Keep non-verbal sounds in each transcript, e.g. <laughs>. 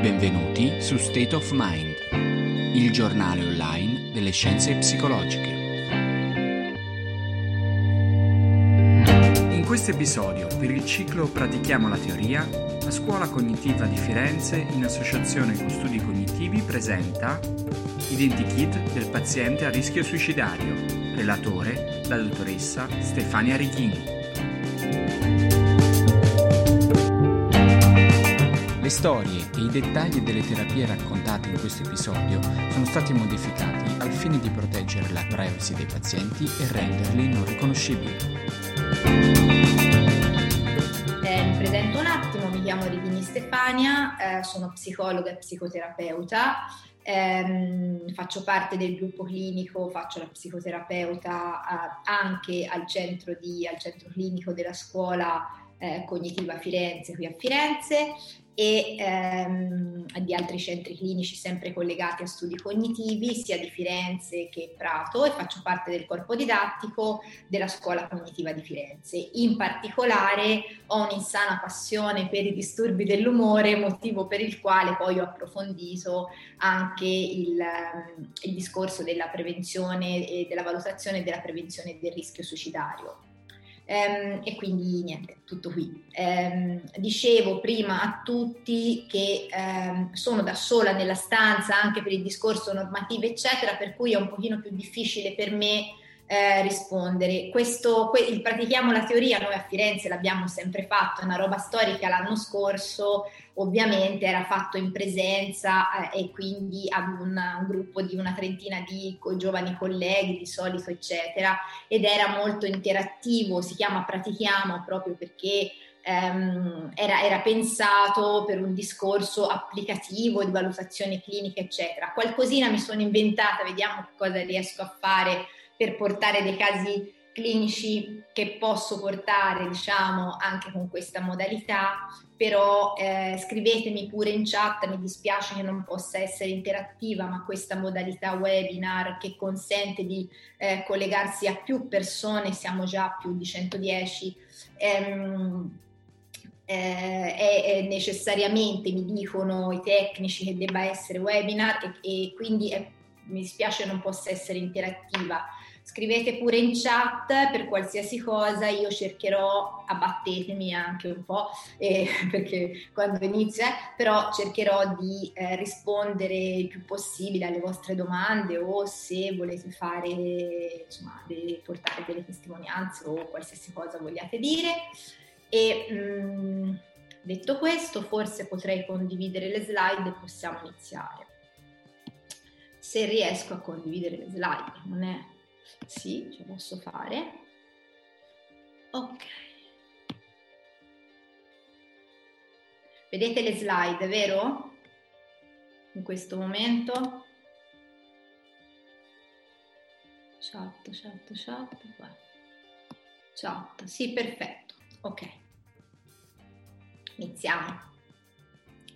benvenuti su State of Mind, il giornale online delle scienze psicologiche. In questo episodio, per il ciclo Pratichiamo la teoria, la Scuola Cognitiva di Firenze, in associazione con Studi Cognitivi, presenta Identikit del paziente a rischio suicidario. Relatore, la dottoressa Stefania Righini. Storie e i dettagli delle terapie raccontate in questo episodio sono stati modificati al fine di proteggere la privacy dei pazienti e renderli non riconoscibili. Eh, mi presento un attimo, mi chiamo Ridini Stefania, eh, sono psicologa e psicoterapeuta. Eh, faccio parte del gruppo clinico, faccio la psicoterapeuta eh, anche al centro, di, al centro clinico della scuola eh, cognitiva Firenze, qui a Firenze, e ehm, di altri centri clinici sempre collegati a studi cognitivi, sia di Firenze che Prato, e faccio parte del corpo didattico della Scuola Cognitiva di Firenze. In particolare ho un'insana passione per i disturbi dell'umore, motivo per il quale poi ho approfondito anche il, ehm, il discorso della prevenzione e della valutazione della prevenzione del rischio suicidario. Um, e quindi niente, tutto qui. Um, dicevo prima a tutti che um, sono da sola nella stanza anche per il discorso normativo, eccetera, per cui è un pochino più difficile per me eh, rispondere. Questo, que- il pratichiamo la teoria, noi a Firenze l'abbiamo sempre fatto, è una roba storica l'anno scorso, ovviamente era fatto in presenza eh, e quindi ad un, un, gruppo di una trentina di co- giovani colleghi di solito, eccetera, ed era molto interattivo, si chiama pratichiamo proprio perché ehm, era, era, pensato per un discorso applicativo di valutazione clinica, eccetera. Qualcosina mi sono inventata, vediamo cosa riesco a fare per portare dei casi clinici che posso portare, diciamo, anche con questa modalità, però eh, scrivetemi pure in chat, mi dispiace che non possa essere interattiva, ma questa modalità webinar che consente di eh, collegarsi a più persone, siamo già a più di 110, ehm, eh, è, è, necessariamente, mi dicono i tecnici, che debba essere webinar e, e quindi è, mi dispiace non possa essere interattiva Scrivete pure in chat per qualsiasi cosa, io cercherò, abbattetemi anche un po', <laughs> eh, perché quando inizia, però cercherò di eh, rispondere il più possibile alle vostre domande o se volete fare, insomma, portare delle testimonianze o qualsiasi cosa vogliate dire. E mh, mm, detto questo, forse potrei condividere le slide e possiamo iniziare. Se riesco a condividere le slide, non è sì, ce posso fare. Ok. Vedete le slide, vero? In questo momento. Chat, chat, chat. Chat, sì, perfetto. Ok. Iniziamo.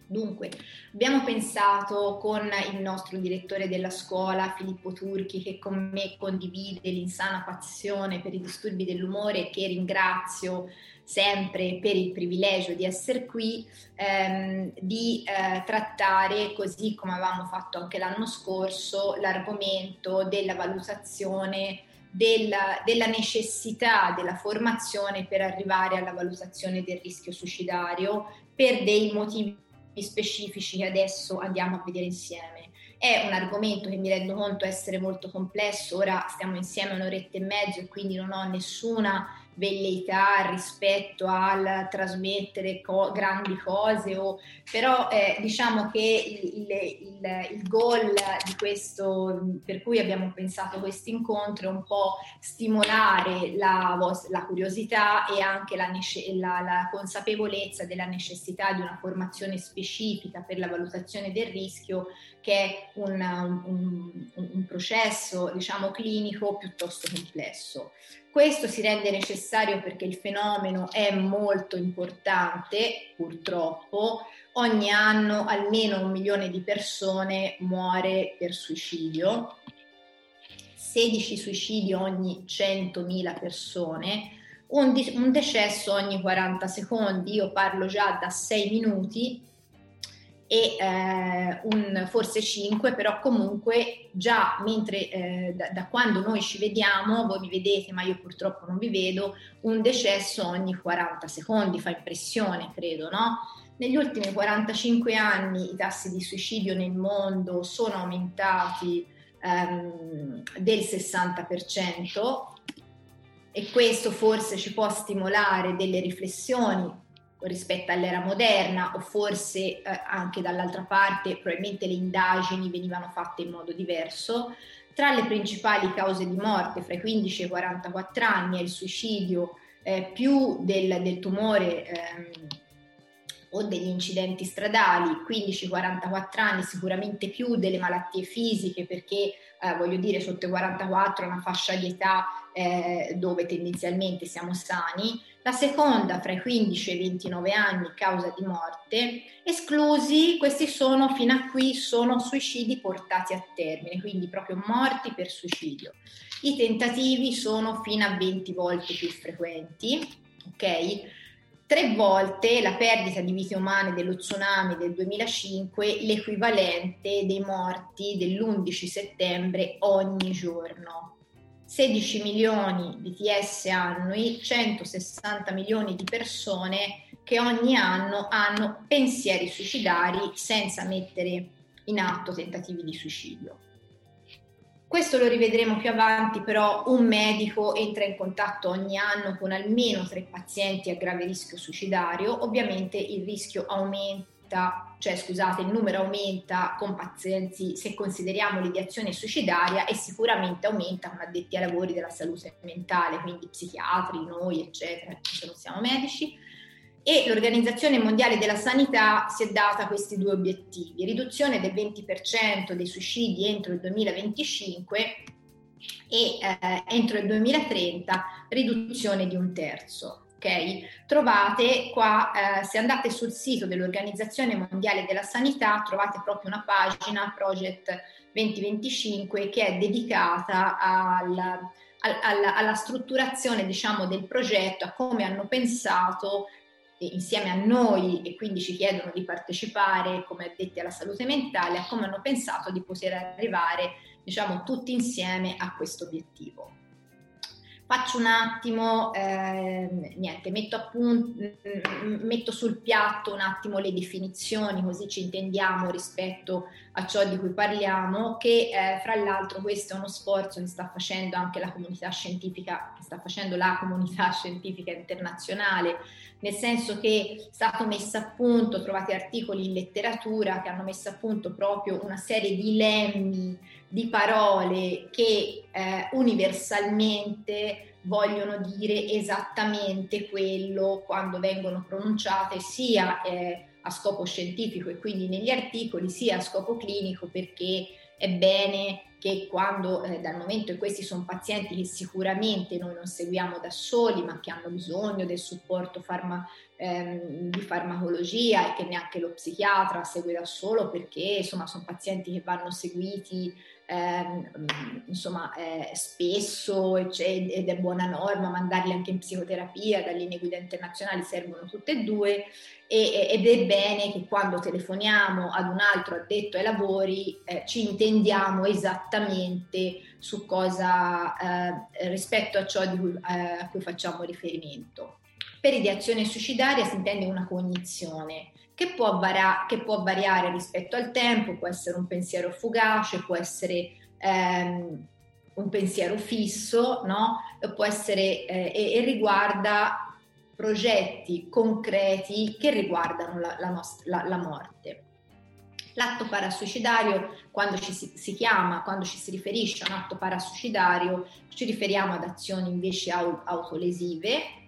Dunque, abbiamo pensato con il nostro direttore della scuola, Filippo Turchi, che con me condivide l'insana passione per i disturbi dell'umore, che ringrazio sempre per il privilegio di essere qui, ehm, di eh, trattare, così come avevamo fatto anche l'anno scorso, l'argomento della valutazione della, della, necessità della formazione per arrivare alla valutazione del rischio suicidario per dei motivi specifici che adesso andiamo a vedere insieme. È un argomento che mi rendo conto essere molto complesso, ora stiamo insieme un'oretta e mezzo e quindi non ho nessuna velleità rispetto al trasmettere co- grandi cose, o, però eh, diciamo che il, il, il, goal di questo, per cui abbiamo pensato questo incontro, è un po' stimolare la, la curiosità e anche la, la, la, consapevolezza della necessità di una formazione specifica per la valutazione del rischio, che è un, un, un, un processo diciamo clinico piuttosto complesso. Questo si rende necessario perché il fenomeno è molto importante, purtroppo. Ogni anno almeno un milione di persone muore per suicidio, 16 suicidi ogni 100.000 persone, un, decesso ogni 40 secondi. Io parlo già da 6 minuti e eh, un, forse 5, però comunque già mentre eh, da, da, quando noi ci vediamo, voi mi vedete ma io purtroppo non vi vedo, un decesso ogni 40 secondi fa impressione, credo, no? Negli ultimi 45 anni i tassi di suicidio nel mondo sono aumentati ehm, del 60% e questo forse ci può stimolare delle riflessioni rispetto all'era moderna o forse eh, anche dall'altra parte probabilmente le indagini venivano fatte in modo diverso. Tra le principali cause di morte fra i 15 e i 44 anni è il suicidio eh, più del, del tumore ehm, o degli incidenti stradali, 15-44 anni sicuramente più delle malattie fisiche perché eh, voglio dire sotto i 44 è una fascia di età eh, dove tendenzialmente siamo sani, la seconda fra i 15 e i 29 anni causa di morte, esclusi, questi sono fino a qui, sono suicidi portati a termine, quindi proprio morti per suicidio. I tentativi sono fino a 20 volte più frequenti, ok? Tre volte la perdita di vite umane dello tsunami del 2005, l'equivalente dei morti dell'11 settembre ogni giorno. 16 milioni di TS annui, 160 milioni di persone che ogni anno hanno pensieri suicidari senza mettere in atto tentativi di suicidio. Questo lo rivedremo più avanti, però un medico entra in contatto ogni anno con almeno tre pazienti a grave rischio suicidario, ovviamente il rischio aumenta cioè scusate, il numero aumenta con pazienti se consideriamo l'ideazione suicidaria e sicuramente aumenta con addetti ai lavori della salute mentale, quindi psichiatri, noi, eccetera, se non siamo medici. E l'Organizzazione Mondiale della Sanità si è data questi due obiettivi, riduzione del 20% dei suicidi entro il 2025 e eh, entro il 2030 riduzione di un terzo ok? Trovate qua, eh, se andate sul sito dell'Organizzazione Mondiale della Sanità, trovate proprio una pagina, Project 2025, che è dedicata alla, alla, alla strutturazione, diciamo, del progetto, a come hanno pensato insieme a noi e quindi ci chiedono di partecipare come addetti alla salute mentale, a come hanno pensato di poter arrivare, diciamo, tutti insieme a questo obiettivo. Faccio un attimo, eh, niente, metto, appunto, metto sul piatto un attimo le definizioni così ci intendiamo rispetto a ciò di cui parliamo, che eh, fra l'altro questo è uno sforzo che sta facendo anche la comunità scientifica, che sta facendo la comunità <laughs> scientifica internazionale, nel senso che è stato messo a punto, trovate articoli in letteratura che hanno messo a punto proprio una serie di lemmi di parole che eh, universalmente vogliono dire esattamente quello quando vengono pronunciate sia eh, a scopo scientifico e quindi negli articoli sia a scopo clinico perché è bene che quando eh, dal momento che questi sono pazienti che sicuramente noi non seguiamo da soli ma che hanno bisogno del supporto farma, ehm, di farmacologia e che neanche lo psichiatra segue da solo perché insomma sono pazienti che vanno seguiti eh, insomma, eh, spesso ed è buona norma mandarli anche in psicoterapia, dalle linee guida internazionali servono tutte e due e, ed è bene che quando telefoniamo ad un altro addetto ai lavori eh, ci intendiamo esattamente su cosa eh, rispetto a ciò cui, eh, a cui facciamo riferimento. Per ideazione suicidaria si intende una cognizione che può, varia- che può, variare rispetto al tempo, può essere un pensiero fugace, può essere ehm, un pensiero fisso, no? può essere eh, e, e, riguarda progetti concreti che riguardano la, la, nostra, la, la morte. L'atto parasuicidario, quando ci si, si, chiama, quando ci si riferisce a un atto parasuicidario, ci riferiamo ad azioni invece autolesive,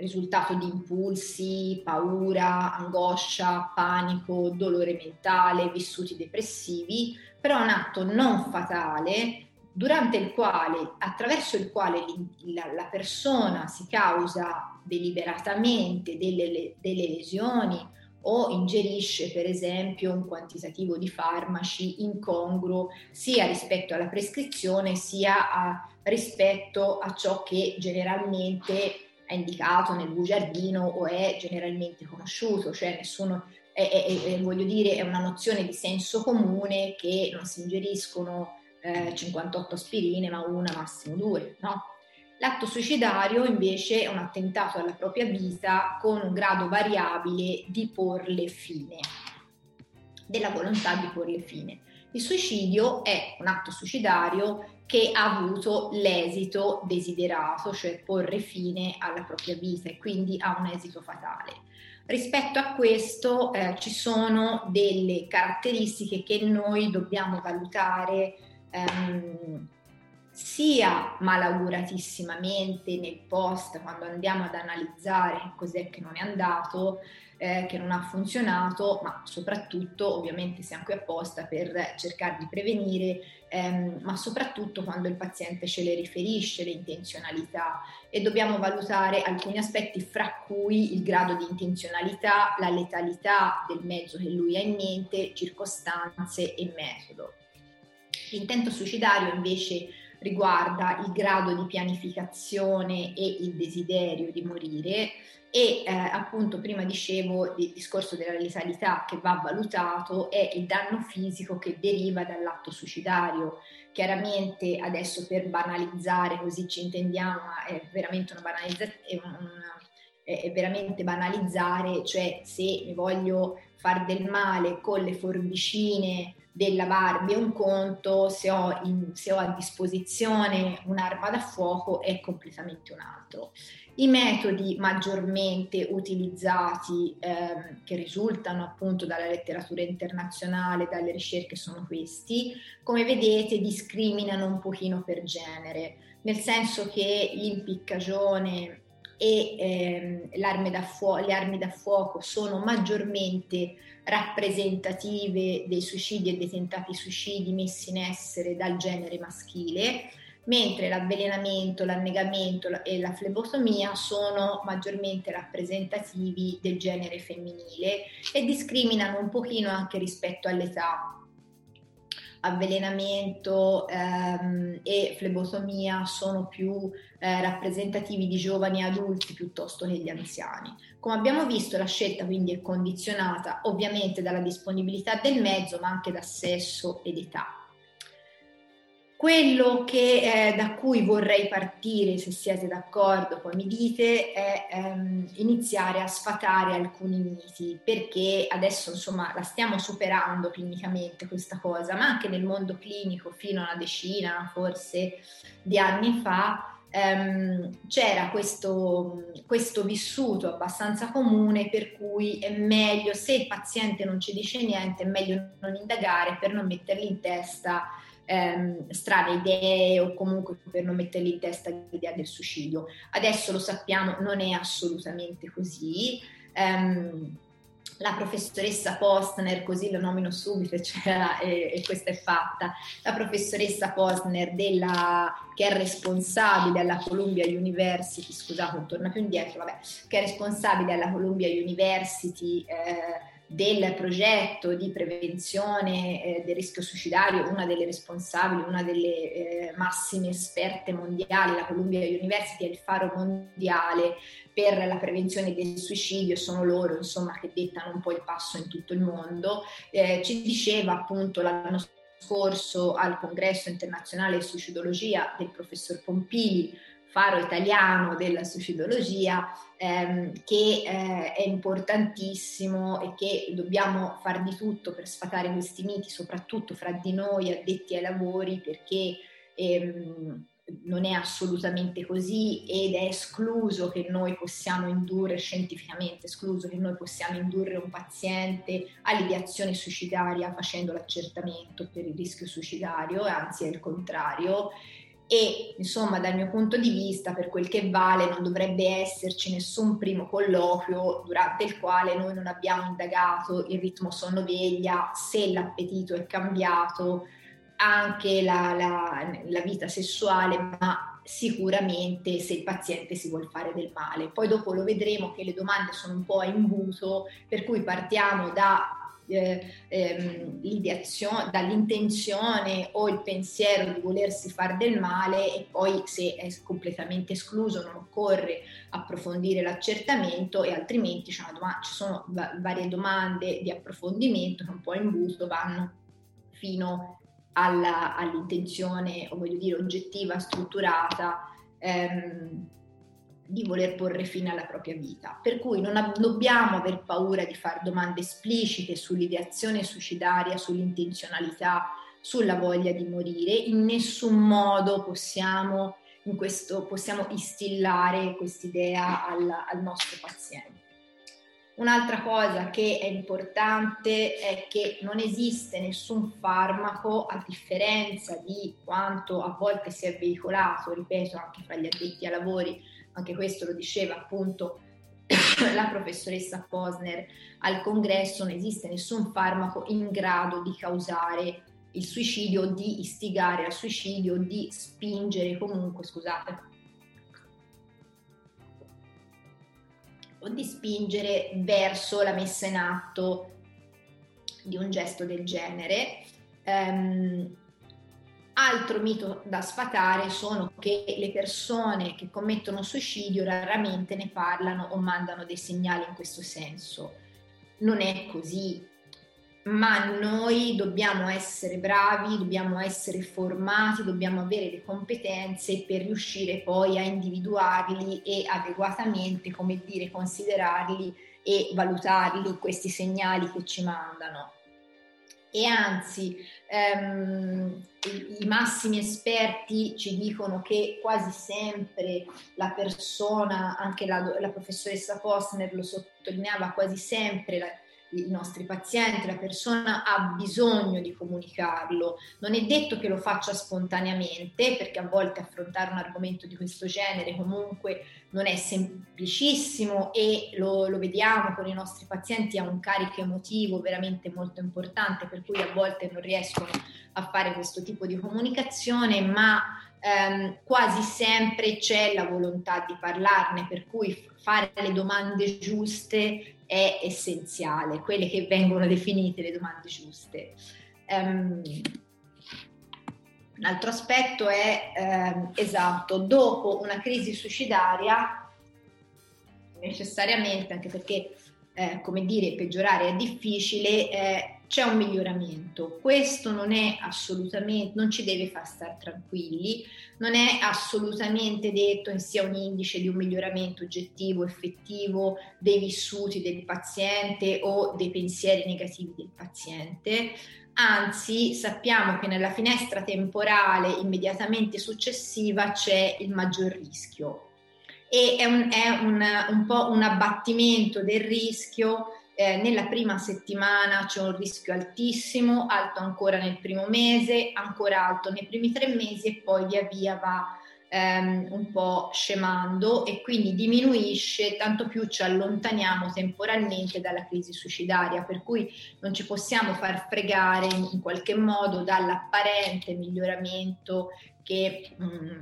risultato di impulsi, paura, angoscia, panico, dolore mentale, vissuti depressivi, però un atto non fatale durante il quale, attraverso il quale la, la persona si causa deliberatamente delle, delle lesioni o ingerisce per esempio un quantitativo di farmaci incongruo sia rispetto alla prescrizione sia a, rispetto a ciò che generalmente è indicato nel bugiardino o è generalmente conosciuto, cioè nessuno è, è, è, voglio dire, è una nozione di senso comune che non si ingeriscono eh, 58 aspirine, ma una, massimo due, no? L'atto suicidario invece è un attentato alla propria vita con un grado variabile di porle fine, della volontà di porle fine. Il suicidio è un atto suicidario che ha avuto l'esito desiderato, cioè porre fine alla propria vita e quindi ha un esito fatale. Rispetto a questo eh, ci sono delle caratteristiche che noi dobbiamo valutare ehm, sia malauguratissimamente nel post quando andiamo ad analizzare cos'è che non è andato, eh, che non ha funzionato, ma soprattutto ovviamente siamo qui apposta per cercare di prevenire, ehm, ma soprattutto quando il paziente ce le riferisce le intenzionalità e dobbiamo valutare alcuni aspetti fra cui il grado di intenzionalità, la letalità del mezzo che lui ha in mente, circostanze e metodo. L'intento suicidario invece riguarda il grado di pianificazione e il desiderio di morire e eh, appunto prima dicevo del discorso della letalità che va valutato è il danno fisico che deriva dall'atto suicidario. Chiaramente adesso per banalizzare così ci intendiamo è veramente una banalizzazione è veramente banalizzare, cioè se mi voglio far del male con le forbicine della Barbie è un conto, se ho, in, se ho, a disposizione un'arma da fuoco è completamente un altro. I metodi maggiormente utilizzati eh, che risultano appunto dalla letteratura internazionale, dalle ricerche sono questi, come vedete discriminano un pochino per genere, nel senso che l'impiccagione e ehm, fu- le armi da fuoco sono maggiormente rappresentative dei suicidi e dei tentati suicidi messi in essere dal genere maschile, mentre l'avvelenamento, l'annegamento e la flebotomia sono maggiormente rappresentativi del genere femminile e discriminano un pochino anche rispetto all'età avvelenamento ehm, e flebotomia sono più eh, rappresentativi di giovani adulti piuttosto che di anziani. Come abbiamo visto la scelta quindi è condizionata ovviamente dalla disponibilità del mezzo ma anche da sesso ed età. Quello che, eh, da cui vorrei partire, se siete d'accordo, poi mi dite, è ehm, iniziare a sfatare alcuni miti, perché adesso insomma la stiamo superando clinicamente questa cosa, ma anche nel mondo clinico fino a una decina, forse di anni fa, ehm, c'era questo, questo vissuto abbastanza comune per cui è meglio, se il paziente non ci dice niente, è meglio non indagare per non mettergli in testa ehm, strane idee o comunque per non mettergli in testa l'idea del suicidio. Adesso lo sappiamo, non è assolutamente così. Um, la professoressa Postner, così lo nomino subito <laughs> cioè, e, e, questa è fatta, la professoressa Postner della, che è responsabile alla Columbia University, scusate torna più indietro, vabbè, che è responsabile alla Columbia University eh, del progetto di prevenzione eh, del rischio suicidario, una delle responsabili, una delle eh, massime esperte mondiali, la Columbia University è il faro mondiale per la prevenzione del suicidio, sono loro insomma che dettano un po' il passo in tutto il mondo, eh, ci diceva appunto l'anno scorso al congresso internazionale di suicidologia del professor Pompili, faro italiano della suicidologia ehm, che eh, è importantissimo e che dobbiamo far di tutto per sfatare questi miti, soprattutto fra di noi addetti ai lavori, perché ehm, non è assolutamente così ed è escluso che noi possiamo indurre, scientificamente escluso che noi possiamo indurre un paziente all'ideazione suicidaria facendo l'accertamento per il rischio suicidario, anzi è il contrario e insomma dal mio punto di vista per quel che vale non dovrebbe esserci nessun primo colloquio durante il quale noi non abbiamo indagato il ritmo sonno-veglia, se l'appetito è cambiato, anche la, la, la vita sessuale, ma sicuramente se il paziente si vuole fare del male. Poi dopo lo vedremo che le domande sono un po' a imbuto, per cui partiamo da eh, ehm, dall'intenzione o il pensiero di volersi fare del male e poi se è completamente escluso non occorre approfondire l'accertamento e altrimenti ci sono varie domande di approfondimento che un po' in busto vanno fino alla, all'intenzione, o voglio dire, oggettiva, strutturata ehm, di voler porre fine alla propria vita. Per cui non ab- dobbiamo aver paura di fare domande esplicite sull'ideazione suicidaria, sull'intenzionalità, sulla voglia di morire. In nessun modo possiamo, in questo, possiamo instillare quest'idea al, al nostro paziente. Un'altra cosa che è importante è che non esiste nessun farmaco, a differenza di quanto a volte si è veicolato, ripeto, anche fra gli addetti ai lavori, anche questo lo diceva appunto <coughs> la professoressa Posner al congresso, non esiste nessun farmaco in grado di causare il suicidio, di istigare al suicidio, di spingere comunque, scusate, o di spingere verso la messa in atto di un gesto del genere. Um, altro mito da sfatare sono che le persone che commettono suicidio raramente ne parlano o mandano dei segnali in questo senso. Non è così ma noi dobbiamo essere bravi, dobbiamo essere formati, dobbiamo avere le competenze per riuscire poi a individuarli e adeguatamente, come dire, considerarli e valutarli questi segnali che ci mandano. E anzi, ehm, i, massimi esperti ci dicono che quasi sempre la persona, anche la, la professoressa Postner lo sottolineava, quasi sempre la, i nostri pazienti, la persona ha bisogno di comunicarlo. Non è detto che lo faccia spontaneamente, perché a volte affrontare un argomento di questo genere comunque non è semplicissimo e lo, lo vediamo con i nostri pazienti, ha un carico emotivo veramente molto importante, per cui a volte non riescono a fare questo tipo di comunicazione, ma ehm, quasi sempre c'è la volontà di parlarne, per cui fare le domande giuste è essenziale, quelle che vengono definite le domande giuste. Um, un altro aspetto è eh, esatto, dopo una crisi suicidaria, necessariamente, anche perché, eh, come dire, peggiorare è difficile, eh, c'è un miglioramento. Questo non è assolutamente, non ci deve far stare tranquilli, non è assolutamente detto che sia un indice di un miglioramento oggettivo, effettivo dei vissuti del paziente o dei pensieri negativi del paziente. Anzi, sappiamo che nella finestra temporale immediatamente successiva c'è il maggior rischio e è un, è un, un po' un abbattimento del rischio eh, nella prima settimana c'è un rischio altissimo, alto ancora nel primo mese, ancora alto nei primi tre mesi e poi via via va ehm, un po' scemando e quindi diminuisce, tanto più ci allontaniamo temporalmente dalla crisi suicidaria, per cui non ci possiamo far fregare in, qualche modo dall'apparente miglioramento che... Mh, mm,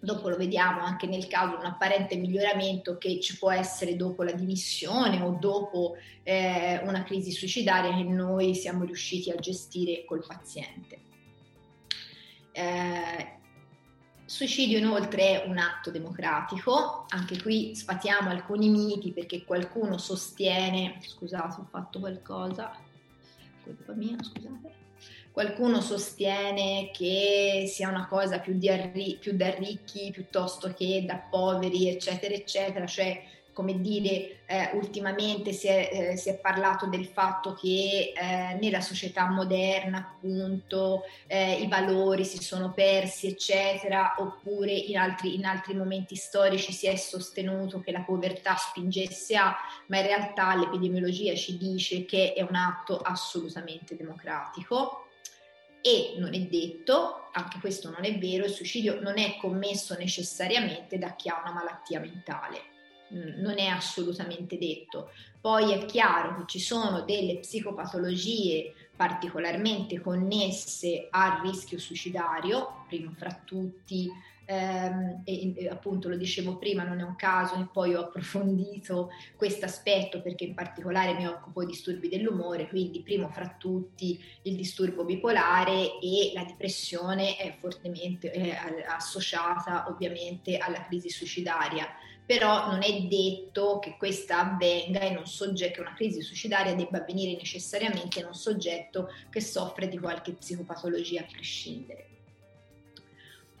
dopo lo vediamo anche nel caso un apparente miglioramento che ci può essere dopo la dimissione o dopo eh, una crisi suicidaria che noi siamo riusciti a gestire col paziente. Eh, suicidio inoltre è un atto democratico, anche qui sfatiamo alcuni miti perché qualcuno sostiene, scusate ho fatto qualcosa, colpa mia, scusate Qualcuno sostiene che sia una cosa più, arri- più da ricchi piuttosto che da poveri, eccetera, eccetera, cioè come dire, eh, ultimamente si è, eh, si è, parlato del fatto che eh, nella società moderna appunto eh, i valori si sono persi, eccetera, oppure in altri, in altri, momenti storici si è sostenuto che la povertà spingesse a, ma in realtà l'epidemiologia ci dice che è un atto assolutamente democratico e non è detto, anche questo non è vero, il suicidio non è commesso necessariamente da chi ha una malattia mentale, mm, non è assolutamente detto. Poi è chiaro che ci sono delle psicopatologie particolarmente connesse al rischio suicidario, prima fra tutti ehm, e, e, appunto lo dicevo prima, non è un caso e poi ho approfondito <laughs> questo aspetto perché in particolare mi occupo di disturbi dell'umore, quindi primo fra tutti il disturbo bipolare e la depressione è fortemente è associata ovviamente alla crisi suicidaria però non è detto che questa avvenga in un soggetto, che una crisi suicidaria debba avvenire necessariamente in un soggetto che soffre di qualche psicopatologia a prescindere.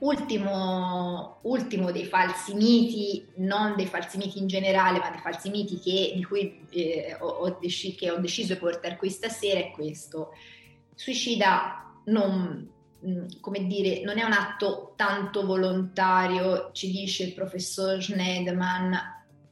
Ultimo, ultimo, dei falsi miti, non dei falsi miti in generale, ma dei falsi miti che, di cui eh, ho, ho dec- ho deciso di portare qui stasera è questo. Suicida non, mm, come dire, non è un atto tanto volontario, ci dice il professor Schneidman,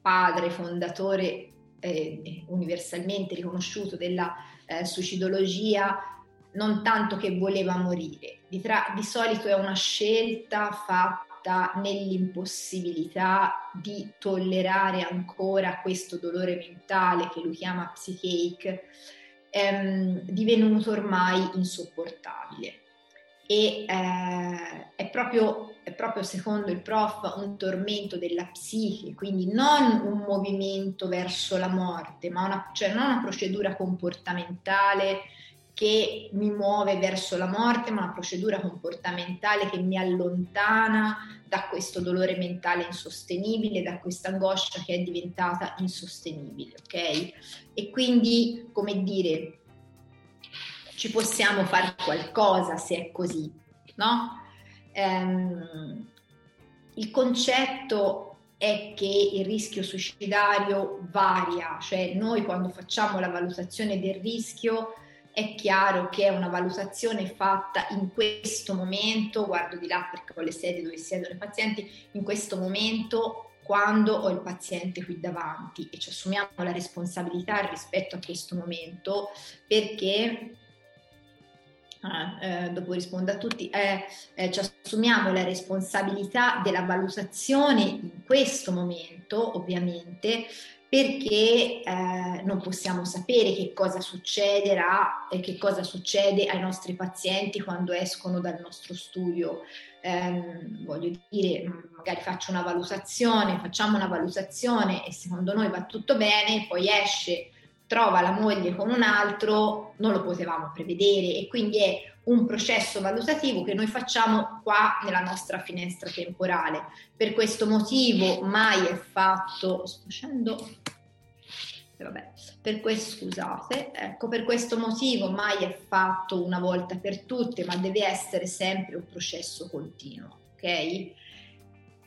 padre fondatore eh, universalmente riconosciuto della eh, suicidologia, non tanto che voleva morire, di, tra- di solito è una scelta fatta nell'impossibilità di tollerare ancora questo dolore mentale che lui chiama psychic, ehm, divenuto ormai insopportabile. E eh, è, proprio, è proprio secondo il prof un tormento della psiche, quindi non un movimento verso la morte, ma una, cioè non una procedura comportamentale che mi muove verso la morte, ma una procedura comportamentale che mi allontana da questo dolore mentale insostenibile, da questa angoscia che è diventata insostenibile, ok? E quindi, come dire, ci possiamo fare qualcosa se è così, no? Ehm, il concetto è che il rischio suicidario varia, cioè noi quando facciamo la valutazione del rischio è chiaro che è una valutazione fatta in questo momento, guardo di là perché ho le sedie dove siedono i pazienti, in questo momento quando ho il paziente qui davanti. E ci assumiamo la responsabilità rispetto a questo momento perché Ah, eh, dopo rispondo a tutti, eh, eh, ci assumiamo la responsabilità della valutazione in questo momento, ovviamente, perché eh, non possiamo sapere che cosa succederà e che cosa succede ai nostri pazienti quando escono dal nostro studio. Eh, voglio dire, magari faccio una valutazione, facciamo una valutazione e secondo noi va tutto bene, poi esce, trova la moglie con un altro, non lo potevamo prevedere e quindi è un processo valutativo che noi facciamo qua nella nostra finestra temporale. Per questo motivo mai è fatto, sto facendo, vabbè, per questo, scusate, ecco, per questo motivo mai è fatto una volta per tutte, ma deve essere sempre un processo continuo, ok?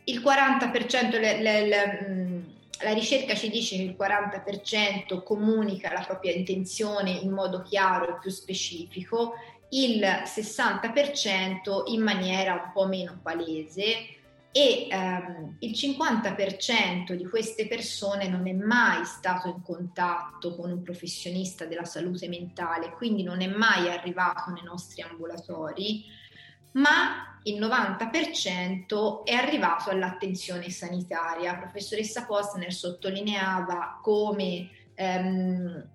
Il 40%, le, le, le, la ricerca ci dice che il 40% comunica la propria intenzione in modo chiaro e più specifico, il 60% in maniera un po' meno palese e ehm, il 50% di queste persone non è mai stato in contatto con un professionista della salute mentale, quindi non è mai arrivato nei nostri ambulatori, ma il 90% è arrivato all'attenzione sanitaria. La professoressa Postner sottolineava come ehm,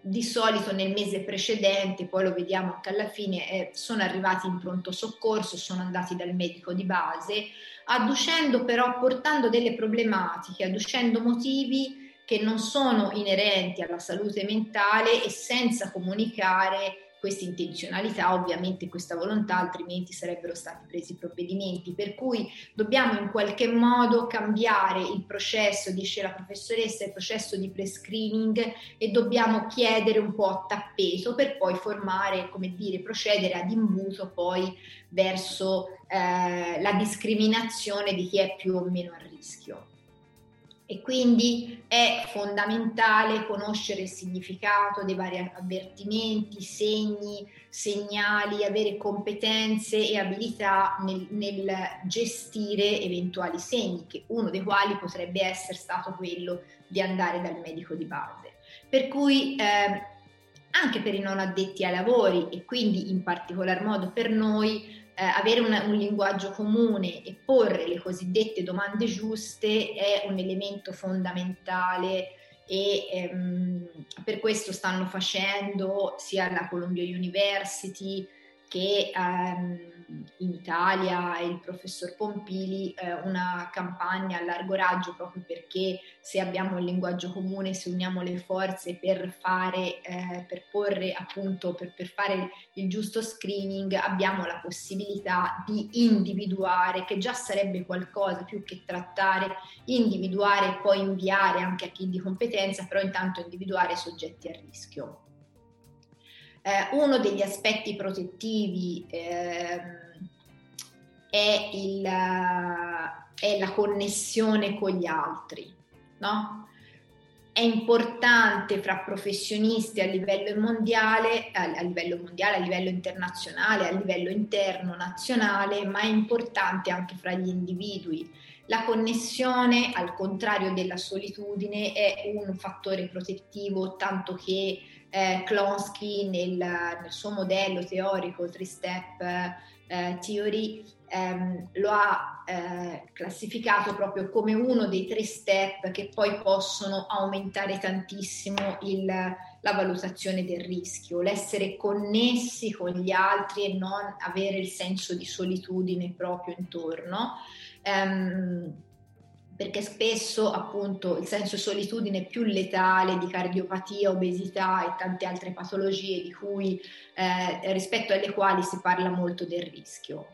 di solito nel mese precedente, poi lo vediamo anche alla fine, eh, sono arrivati in pronto soccorso, sono andati dal medico di base, adducendo però, portando delle problematiche, adducendo motivi che non sono inerenti alla salute mentale e senza comunicare questa intenzionalità, ovviamente questa volontà, altrimenti sarebbero stati presi provvedimenti. Per cui dobbiamo in qualche modo cambiare il processo, dice la professoressa, il processo di pre-screening e dobbiamo chiedere un po' a tappeto per poi formare, come dire, procedere ad imbuto poi verso eh, la discriminazione di chi è più o meno a rischio e quindi è fondamentale conoscere il significato dei vari avvertimenti, segni, segnali, avere competenze e abilità nel, nel, gestire eventuali segni, che uno dei quali potrebbe essere stato quello di andare dal medico di base. Per cui eh, anche per i non addetti ai lavori e quindi in particolar modo per noi eh, avere una, un linguaggio comune e porre le cosiddette domande giuste è un elemento fondamentale e ehm, per questo stanno facendo sia la Columbia University che ehm, in Italia e il professor Pompili eh, una campagna a largo raggio proprio perché se abbiamo il linguaggio comune, se uniamo le forze per fare, eh, per porre appunto, per, per fare il giusto screening, abbiamo la possibilità di individuare, che già sarebbe qualcosa più che trattare, individuare e poi inviare anche a chi di competenza, però intanto individuare i soggetti a rischio. Eh, uno degli aspetti protettivi eh, è, il, è, la connessione con gli altri, no? È importante fra professionisti a livello mondiale, a, livello mondiale, a livello internazionale, a livello interno, nazionale, ma è importante anche fra gli individui. La connessione, al contrario della solitudine, è un fattore protettivo, tanto che eh, Klonsky nel, nel, suo modello teorico three-step eh, theory ehm, lo ha eh, classificato proprio come uno dei tre step che poi possono aumentare tantissimo il, la valutazione del rischio, l'essere connessi con gli altri e non avere il senso di solitudine proprio intorno. Um, perché spesso appunto il senso di solitudine è più letale di cardiopatia, obesità e tante altre patologie di cui, eh, rispetto alle quali si parla molto del rischio.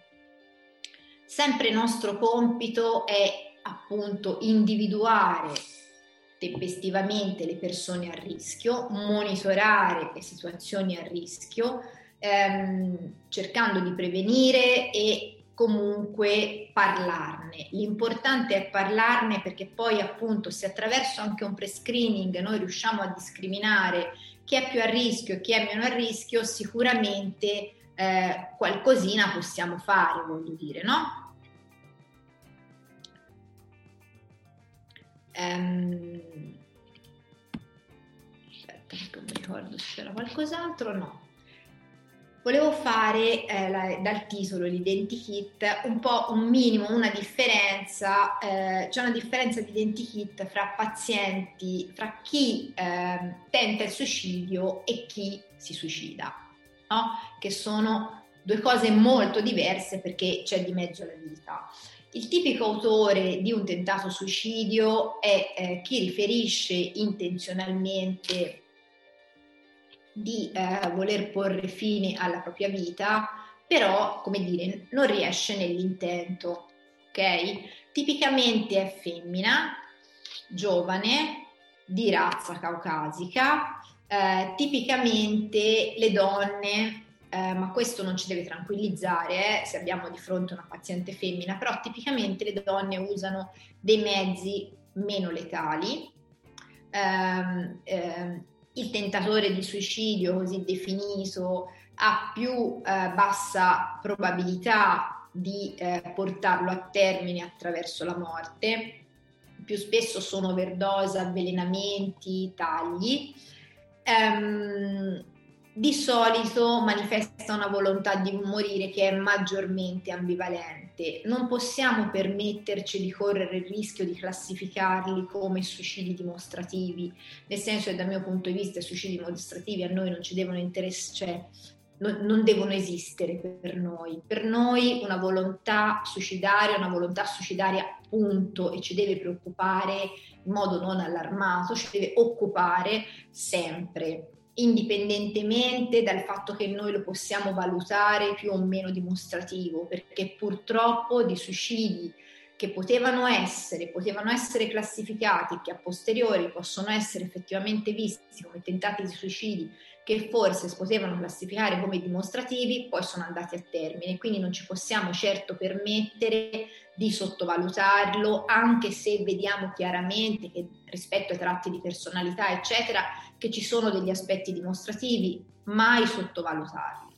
Sempre nostro compito è appunto individuare tempestivamente le persone a rischio, monitorare le situazioni a rischio, ehm, cercando di prevenire e comunque parlarne. L'importante è parlarne perché poi appunto se attraverso anche un pre-screening noi riusciamo a discriminare chi è più a rischio e chi è meno a rischio, sicuramente eh, qualcosina possiamo fare, voglio dire, no? Um, aspetta, non mi ricordo se c'era qualcos'altro, no volevo fare eh, la, dal titolo l'identikit un po' un minimo, una differenza, eh, c'è una differenza di identikit fra pazienti, fra chi eh, tenta il suicidio e chi si suicida, no? che sono due cose molto diverse perché c'è di mezzo la vita. Il tipico autore di un tentato suicidio è eh, chi riferisce intenzionalmente di eh, voler porre fine alla propria vita, però, come dire, non riesce nell'intento, ok? Tipicamente è femmina, giovane, di razza caucasica, eh, tipicamente le donne, eh, ma questo non ci deve tranquillizzare eh, se abbiamo di fronte una paziente femmina, però tipicamente le donne usano dei mezzi meno letali, ehm, ehm, il tentatore di suicidio così definito ha più eh, bassa probabilità di eh, portarlo a termine attraverso la morte, più spesso sono overdose, avvelenamenti, tagli. Um, di solito manifesta una volontà di morire che è maggiormente ambivalente. Non possiamo permetterci di correre il rischio di classificarli come suicidi dimostrativi, nel senso che dal mio punto di vista i suicidi dimostrativi a noi non ci devono interessare, cioè non, non devono esistere per noi. Per noi una volontà suicidaria è una volontà suicidaria punto e ci deve preoccupare in modo non allarmato, ci deve occupare sempre indipendentemente dal fatto che noi lo possiamo valutare più o meno dimostrativo, perché purtroppo di suicidi che potevano essere, potevano essere classificati, che a posteriori possono essere effettivamente visti come tentati di suicidi, che forse si potevano classificare come dimostrativi, poi sono andati a termine. Quindi non ci possiamo certo permettere di sottovalutarlo, anche se vediamo chiaramente che rispetto ai tratti di personalità, eccetera, che ci sono degli aspetti dimostrativi, mai sottovalutarli.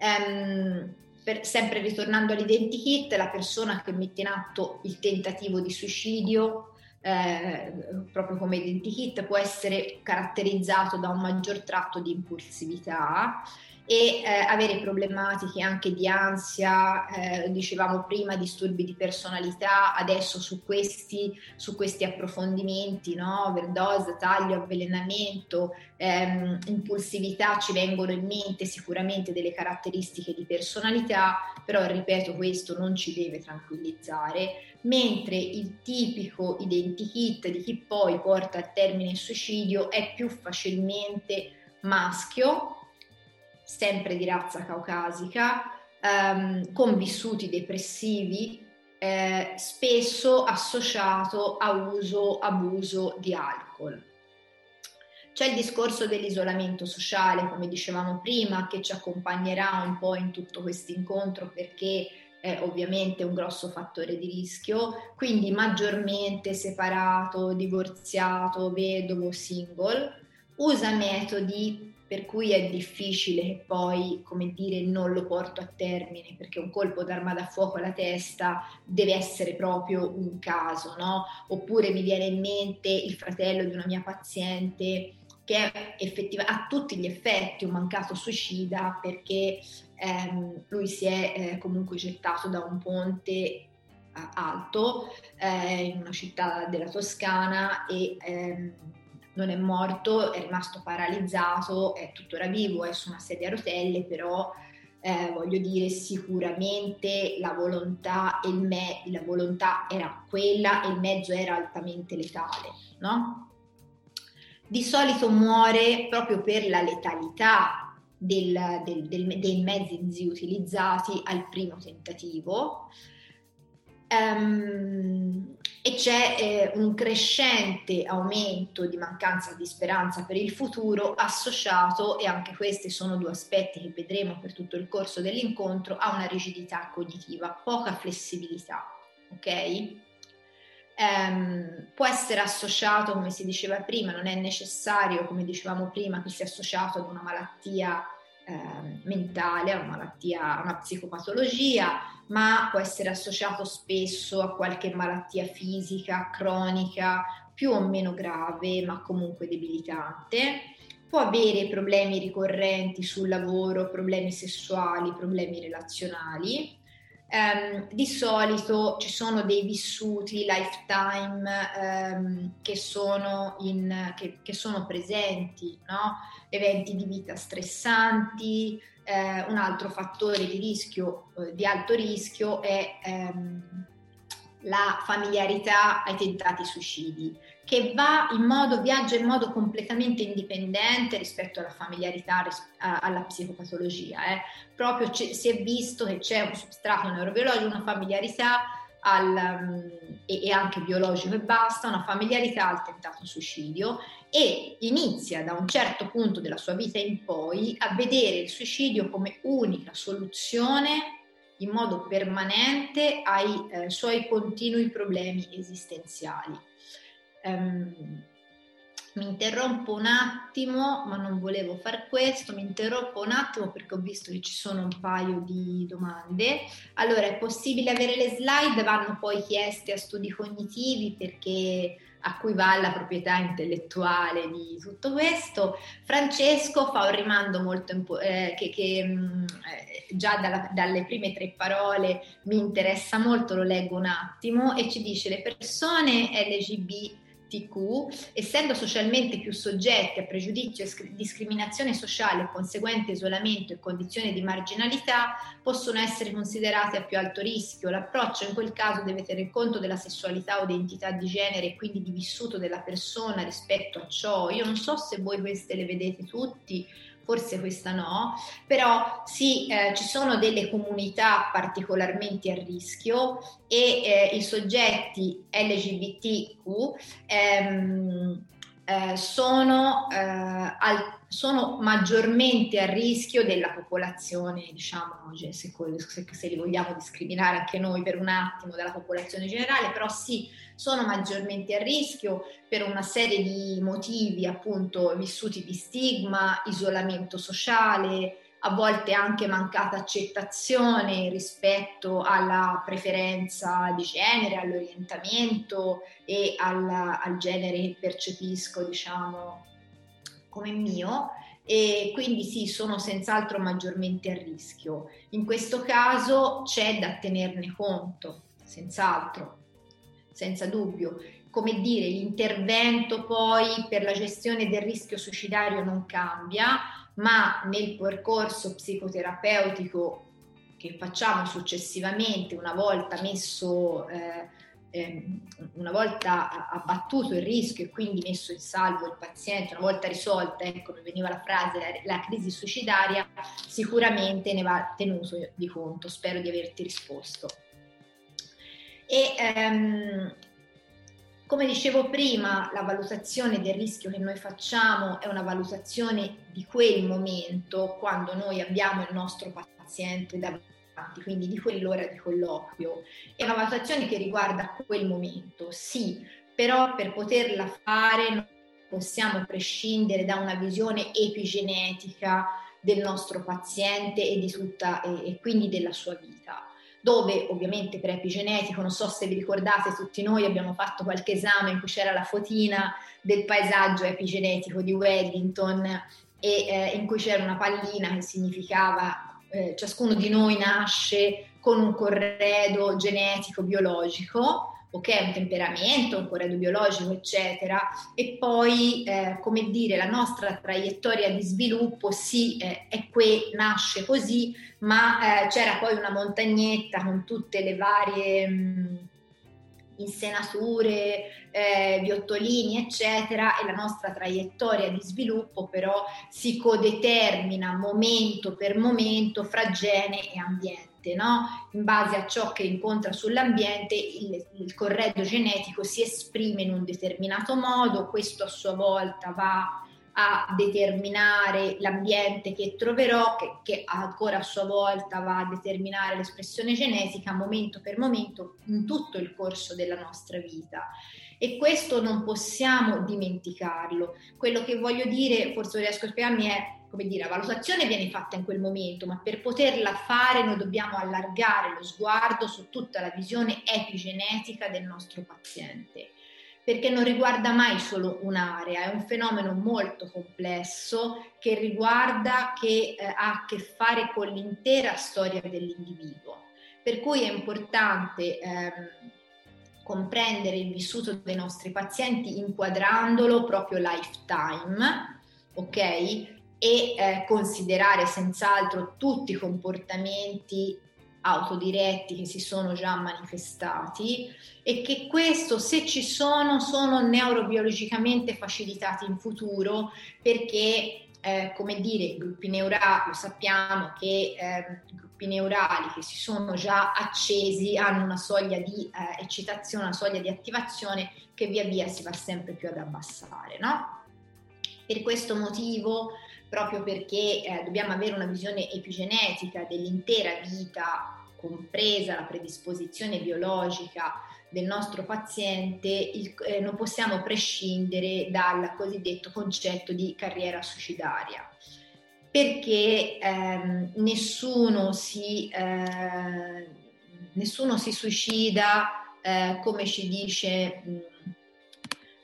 Um, per, sempre ritornando all'identikit, la persona che mette in atto il tentativo di suicidio, eh, proprio come identikit, può essere caratterizzato da un maggior tratto di impulsività e eh, avere problematiche anche di ansia, eh, dicevamo prima disturbi di personalità, adesso su questi, su questi approfondimenti, no? overdose, taglio, avvelenamento, ehm, impulsività, ci vengono in mente sicuramente delle caratteristiche di personalità, però ripeto questo non ci deve tranquillizzare, mentre il tipico identikit di chi poi porta a termine il suicidio è più facilmente maschio sempre di razza caucasica, ehm, con vissuti depressivi, eh, spesso associato a uso, abuso di alcol. C'è il discorso dell'isolamento sociale, come dicevamo prima, che ci accompagnerà un po' in tutto questo incontro perché è ovviamente un grosso fattore di rischio, quindi maggiormente separato, divorziato, vedovo, single, usa metodi per cui è difficile che poi, come dire, non lo porto a termine, perché un colpo d'arma da fuoco alla testa deve essere proprio un caso, no? Oppure mi viene in mente il fratello di una mia paziente che è effettiva, a tutti gli effetti un mancato suicida perché ehm, lui si è eh, comunque gettato da un ponte eh, alto eh, in una città della Toscana e ehm, non è morto, è rimasto paralizzato, è tuttora vivo, è su una sedia a rotelle, però eh, voglio dire sicuramente la volontà, me, la volontà era quella e il mezzo era altamente letale, no? Di solito muore proprio per la letalità del, del, del, dei mezzi utilizzati al primo tentativo. Um, e c'è eh, un crescente aumento di mancanza di speranza per il futuro associato, e anche questi sono due aspetti che vedremo per tutto il corso dell'incontro, a una rigidità cognitiva, poca flessibilità, ok? Um, può essere associato, come si diceva prima, non è necessario, come dicevamo prima, che sia associato ad una malattia eh, mentale, a una malattia, a una psicopatologia, ma può essere associato spesso a qualche malattia fisica, cronica, più o meno grave, ma comunque debilitante. Può avere problemi ricorrenti sul lavoro, problemi sessuali, problemi relazionali. Um, di solito ci sono dei vissuti lifetime um, che, sono in, che, che, sono presenti, no? Eventi di vita stressanti, eh, un altro fattore di rischio, eh, di alto rischio è ehm, la familiarità ai tentati suicidi, che va in modo, viaggia in modo completamente indipendente rispetto alla familiarità, alla psicopatologia. Eh. Proprio si è visto che c'è un substrato neurobiologico, una familiarità al, um, e, e, anche biologico e basta, una familiarità al tentato suicidio e inizia da un certo punto della sua vita in poi a vedere il suicidio come unica soluzione in modo permanente ai eh, suoi continui problemi esistenziali. Um, mi interrompo un attimo, ma non volevo far questo, mi interrompo un attimo perché ho visto che ci sono un paio di domande. Allora, è possibile avere le slide, vanno poi chieste a studi cognitivi perché a cui va la proprietà intellettuale di tutto questo. Francesco fa un rimando molto impo- eh, che, che mh, mm, eh, già dalla, dalle prime tre parole mi interessa molto, lo leggo un attimo, e ci dice le persone LGBT LGBTQ, essendo socialmente più soggetti a pregiudizio e discriminazione sociale e conseguente isolamento e condizioni di marginalità, possono essere considerate a più alto rischio. L'approccio in quel caso deve tenere conto della sessualità o identità di genere e quindi di vissuto della persona rispetto a ciò. Io non so se voi queste le vedete tutti, forse questa no, però sì, eh, ci sono delle comunità particolarmente a rischio e eh, i soggetti LGBTQ ehm, eh, sono, eh, al, sono, maggiormente a rischio della popolazione, diciamo, se, se, li vogliamo discriminare anche noi per un attimo dalla popolazione generale, però sì, sono maggiormente a rischio per una serie di motivi appunto vissuti di stigma, isolamento sociale, a volte anche mancata accettazione rispetto alla preferenza di genere, all'orientamento e al, al genere che percepisco, diciamo, come mio e quindi sì, sono senz'altro maggiormente a rischio. In questo caso c'è da tenerne conto, senz'altro, senza dubbio. Come dire, l'intervento poi per la gestione del rischio suicidario non cambia, ma nel percorso psicoterapeutico che facciamo successivamente, una volta messo, eh, eh, una volta abbattuto il rischio e quindi messo in salvo il paziente, una volta risolta, ecco, mi veniva la frase, la, la crisi suicidaria, sicuramente ne va tenuto di conto. Spero di averti risposto. E, ehm, come dicevo prima, la valutazione del rischio che noi facciamo è una valutazione di quel momento quando noi abbiamo il nostro paziente davanti, quindi di quell'ora di colloquio. È una valutazione che riguarda quel momento, sì, però per poterla fare non possiamo prescindere da una visione epigenetica del nostro paziente e, tutta, e, e quindi della sua vita dove ovviamente per epigenetico, non so se vi ricordate, tutti noi abbiamo fatto qualche esame in cui c'era la fotina del paesaggio epigenetico di Wellington e eh, in cui c'era una pallina che significava eh, ciascuno di noi nasce con un corredo genetico biologico ok, un temperamento, un corredo biologico, eccetera, e poi, eh, come dire, la nostra traiettoria di sviluppo sì, eh, è qui, nasce così, ma eh, c'era poi una montagnetta con tutte le varie mh, insenature, eh, viottolini, eccetera, e la nostra traiettoria di sviluppo però si codetermina momento per momento fra gene e ambiente no? in base a ciò che incontra sull'ambiente il, il, corredo genetico si esprime in un determinato modo, questo a sua volta va a determinare l'ambiente che troverò, che, che ancora a sua volta va a determinare l'espressione genetica momento per momento in tutto il corso della nostra vita. E questo non possiamo dimenticarlo. Quello che voglio dire, forse riesco a spiegarmi, è come dire, la valutazione viene fatta in quel momento, ma per poterla fare noi dobbiamo allargare lo sguardo su tutta la visione epigenetica del nostro paziente, perché non riguarda mai solo un'area, è un fenomeno molto complesso che riguarda, che eh, ha a che fare con l'intera storia dell'individuo. Per cui è importante ehm, comprendere il vissuto dei nostri pazienti inquadrandolo proprio lifetime, ok? e eh, considerare senz'altro tutti i comportamenti autodiretti che si sono già manifestati e che questo se ci sono sono neurobiologicamente facilitati in futuro perché eh, come dire i gruppi neurali lo sappiamo che eh, i gruppi neurali che si sono già accesi hanno una soglia di eh, eccitazione una soglia di attivazione che via via si va sempre più ad abbassare no? per questo motivo proprio perché eh, dobbiamo avere una visione epigenetica dell'intera vita, compresa la predisposizione biologica del nostro paziente, il, eh, non possiamo prescindere dal cosiddetto concetto di carriera suicidaria. Perché ehm, nessuno, si, eh, nessuno si suicida eh, come ci dice mh,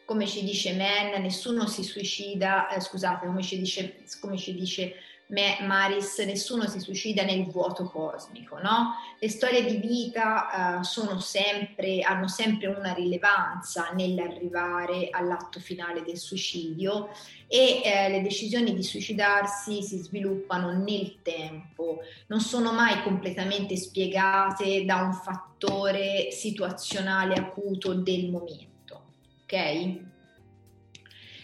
come ci dice Men, nessuno si suicida, eh, scusate, come ci dice, come ci dice Me, Maris, nessuno si suicida nel vuoto cosmico, no? Le storie di vita sono sempre, hanno sempre una rilevanza nell'arrivare all'atto finale del suicidio e eh, le decisioni di suicidarsi si sviluppano nel tempo, non sono mai completamente spiegate da un fattore situazionale acuto del momento ok?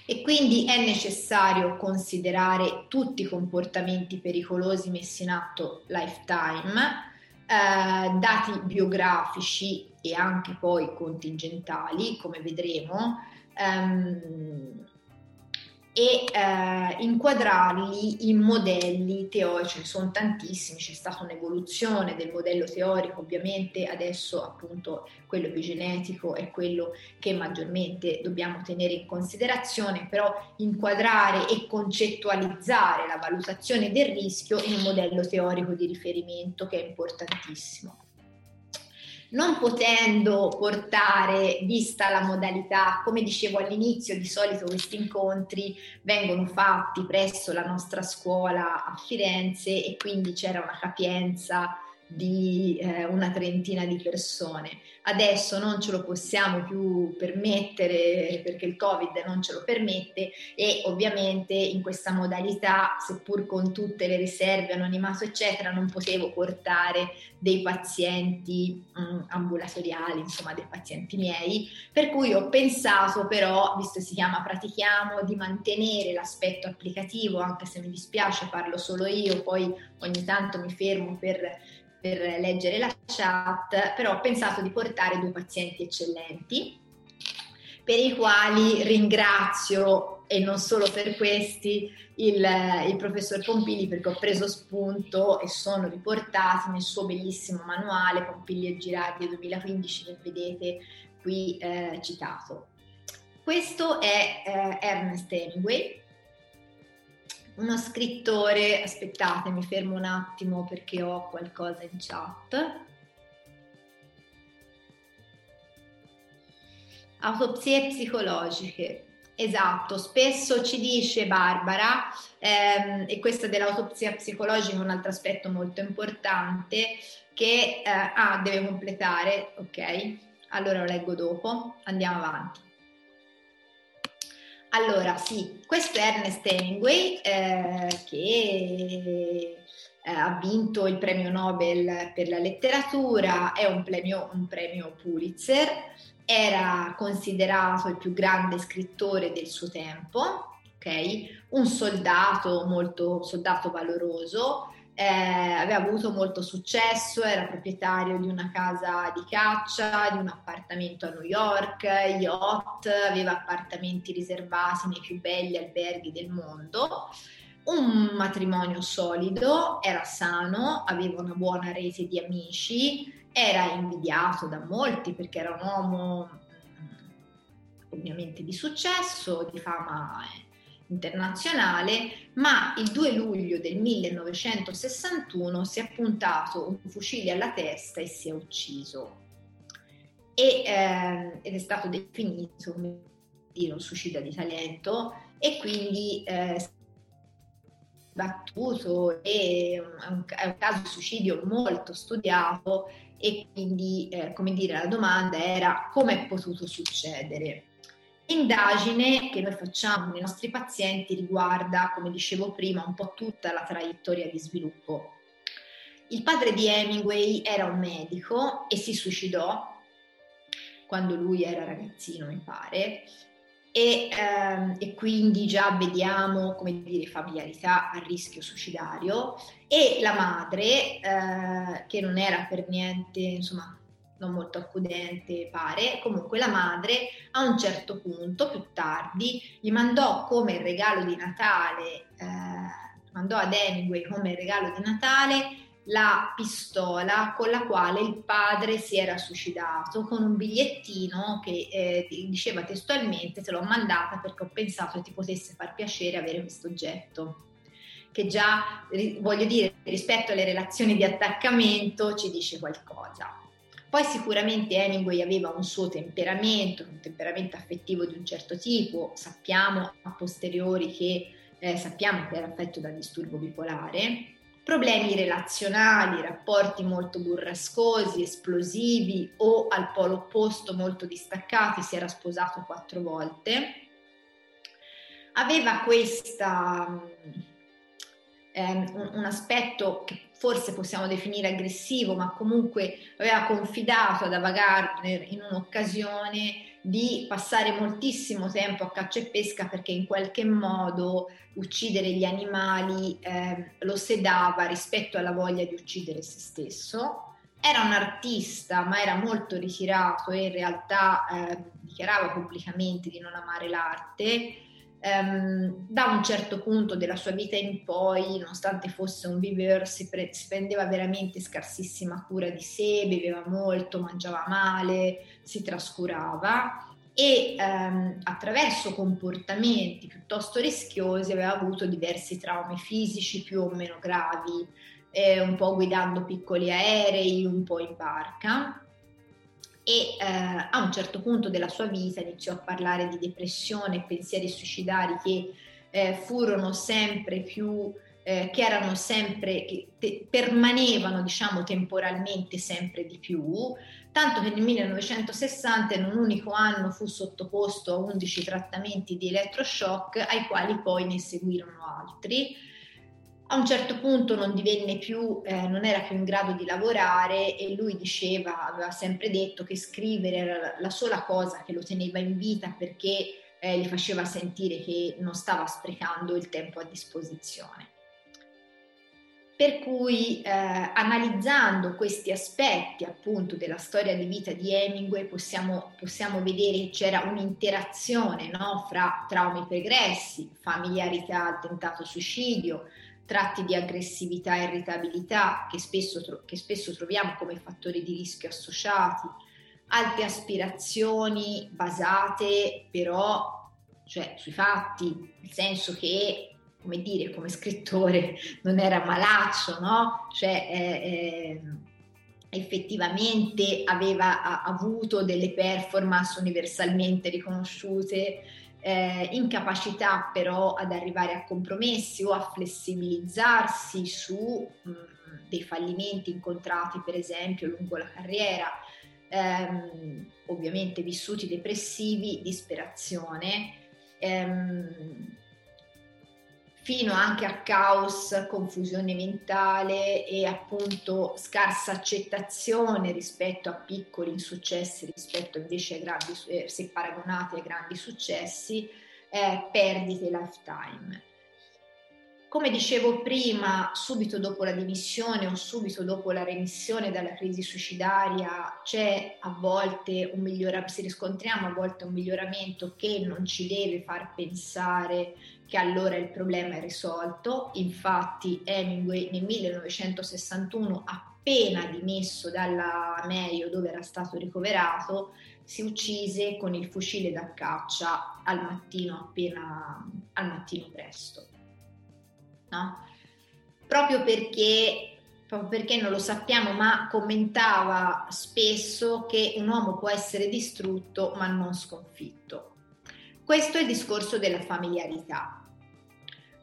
E quindi è necessario considerare tutti i comportamenti pericolosi messi in atto lifetime, eh, dati biografici e anche poi contingentali, come vedremo, ehm, e eh, inquadrarli in modelli teorici, ce ne sono tantissimi, c'è stata un'evoluzione del modello teorico, ovviamente adesso appunto quello epigenetico è quello che maggiormente dobbiamo tenere in considerazione, però inquadrare e concettualizzare la valutazione del rischio in un modello teorico di riferimento che è importantissimo. Non potendo portare, vista la modalità, come dicevo all'inizio, di solito questi incontri vengono fatti presso la nostra scuola a Firenze e quindi c'era una capienza di eh, una trentina di persone. Adesso non ce lo possiamo più permettere perché il Covid non ce lo permette e ovviamente in questa modalità, seppur con tutte le riserve, anonimato eccetera, non potevo portare dei pazienti mh, mm, ambulatoriali, insomma dei pazienti miei, per cui ho pensato però, visto che si chiama Pratichiamo, di mantenere l'aspetto applicativo, anche se mi dispiace farlo solo io, poi ogni tanto mi fermo per per leggere la chat, però ho pensato di portare due pazienti eccellenti per i quali ringrazio e non solo per questi il, il, professor Pompili perché ho preso spunto e sono riportati nel suo bellissimo manuale Pompili e Girardi 2015 che vedete qui eh, citato. Questo è eh, Ernest Hemingway uno scrittore, aspettate, mi fermo un attimo perché ho qualcosa in chat. Autopsie psicologiche. Esatto, spesso ci dice Barbara, ehm, e questa dell'autopsia psicologica è un altro aspetto molto importante, che eh, ah, deve completare, ok? Allora lo leggo dopo, andiamo avanti. Allora, sì, questo è Ernest Hemingway eh, che eh, ha vinto il premio Nobel per la letteratura, è un premio, un premio Pulitzer, era considerato il più grande scrittore del suo tempo, ok? Un soldato molto soldato valoroso, eh, aveva avuto molto successo, era proprietario di una casa di caccia, di un appartamento a New York, yacht, aveva appartamenti riservati nei più belli alberghi del mondo, un matrimonio solido, era sano, aveva una buona rete di amici, era invidiato da molti perché era un uomo ovviamente di successo, di fama internazionale, ma il 2 luglio del 1961 si è puntato un fucile alla testa e si è ucciso. E, eh, ed è stato definito come dire, un suicida di talento e quindi eh, battuto e è un, è un caso di suicidio molto studiato e quindi eh, come dire la domanda era come è potuto succedere L'indagine che noi facciamo nei nostri pazienti riguarda, come dicevo prima, un po' tutta la traiettoria di sviluppo. Il padre di Hemingway era un medico e si suicidò quando lui era ragazzino, mi pare, e, ehm, e, quindi già vediamo come dire familiarità a rischio suicidario e la madre eh, che non era per niente insomma non molto accudente pare, comunque la madre a un certo punto, più tardi, gli mandò come regalo di Natale, eh, mandò ad Hemingway come regalo di Natale la pistola con la quale il padre si era suicidato con un bigliettino che eh, diceva testualmente te l'ho mandata perché ho pensato che ti potesse far piacere avere questo oggetto che già voglio dire rispetto alle relazioni di attaccamento ci dice qualcosa poi sicuramente Hemingway aveva un suo temperamento, un temperamento affettivo di un certo tipo, sappiamo a posteriori che, eh, sappiamo che era affetto da disturbo bipolare, problemi relazionali, rapporti molto burrascosi, esplosivi o al polo opposto molto distaccati, si era sposato quattro volte. Aveva questa, eh, un, un aspetto che forse possiamo definire aggressivo, ma comunque aveva confidato ad Ava Gardner in un'occasione di passare moltissimo tempo a caccia e pesca perché in qualche modo uccidere gli animali eh, lo sedava rispetto alla voglia di uccidere se stesso. Era un artista, ma era molto ritirato e in realtà eh, dichiarava pubblicamente di non amare l'arte Um, da un certo punto della sua vita in poi, nonostante fosse un viveur, si, pre- si, prendeva veramente scarsissima cura di sé, beveva molto, mangiava male, si trascurava e um, attraverso comportamenti piuttosto rischiosi aveva avuto diversi traumi fisici più o meno gravi, eh, un po' guidando piccoli aerei, un po' in barca e eh, a un certo punto della sua vita iniziò a parlare di depressione e pensieri suicidari che eh, furono sempre più eh, che erano sempre, che te, permanevano diciamo temporalmente sempre di più, tanto che nel 1960 in un unico anno fu sottoposto a 11 trattamenti di elettroshock ai quali poi ne seguirono altri. A un certo punto non divenne più, eh, non era più in grado di lavorare e lui diceva, aveva sempre detto che scrivere era la sola cosa che lo teneva in vita perché eh, gli faceva sentire che non stava sprecando il tempo a disposizione. Per cui eh, analizzando questi aspetti appunto della storia di vita di Hemingway possiamo, possiamo vedere che c'era un'interazione no, fra traumi pregressi, familiarità al tentato suicidio, tratti di aggressività e irritabilità che spesso, che spesso troviamo come fattori di rischio associati, alte aspirazioni basate però cioè, sui fatti, nel senso che come dire, come scrittore <laughs> non era malaccio, no? Cioè, eh, eh, effettivamente aveva a, avuto delle performance universalmente riconosciute, eh, incapacità però ad arrivare a compromessi o a flessibilizzarsi su mh, mm, dei fallimenti incontrati per esempio lungo la carriera, ehm, ovviamente vissuti depressivi, disperazione. Ehm, fino anche a caos, confusione mentale e appunto scarsa accettazione rispetto a piccoli insuccessi, rispetto invece ai grandi, eh, se paragonati ai grandi successi, eh, perdite lifetime. Come dicevo prima, subito dopo la dimissione o subito dopo la remissione dalla crisi suicidaria c'è a volte un miglioramento, si riscontriamo a volte un miglioramento che non ci deve far pensare che allora il problema è risolto. Infatti Hemingway nel 1961, appena dimesso dalla Mayo dove era stato ricoverato, si uccise con il fucile da caccia al mattino appena al mattino presto. No? Proprio perché proprio perché non lo sappiamo, ma commentava spesso che un uomo può essere distrutto ma non sconfitto. Questo è il discorso della familiarità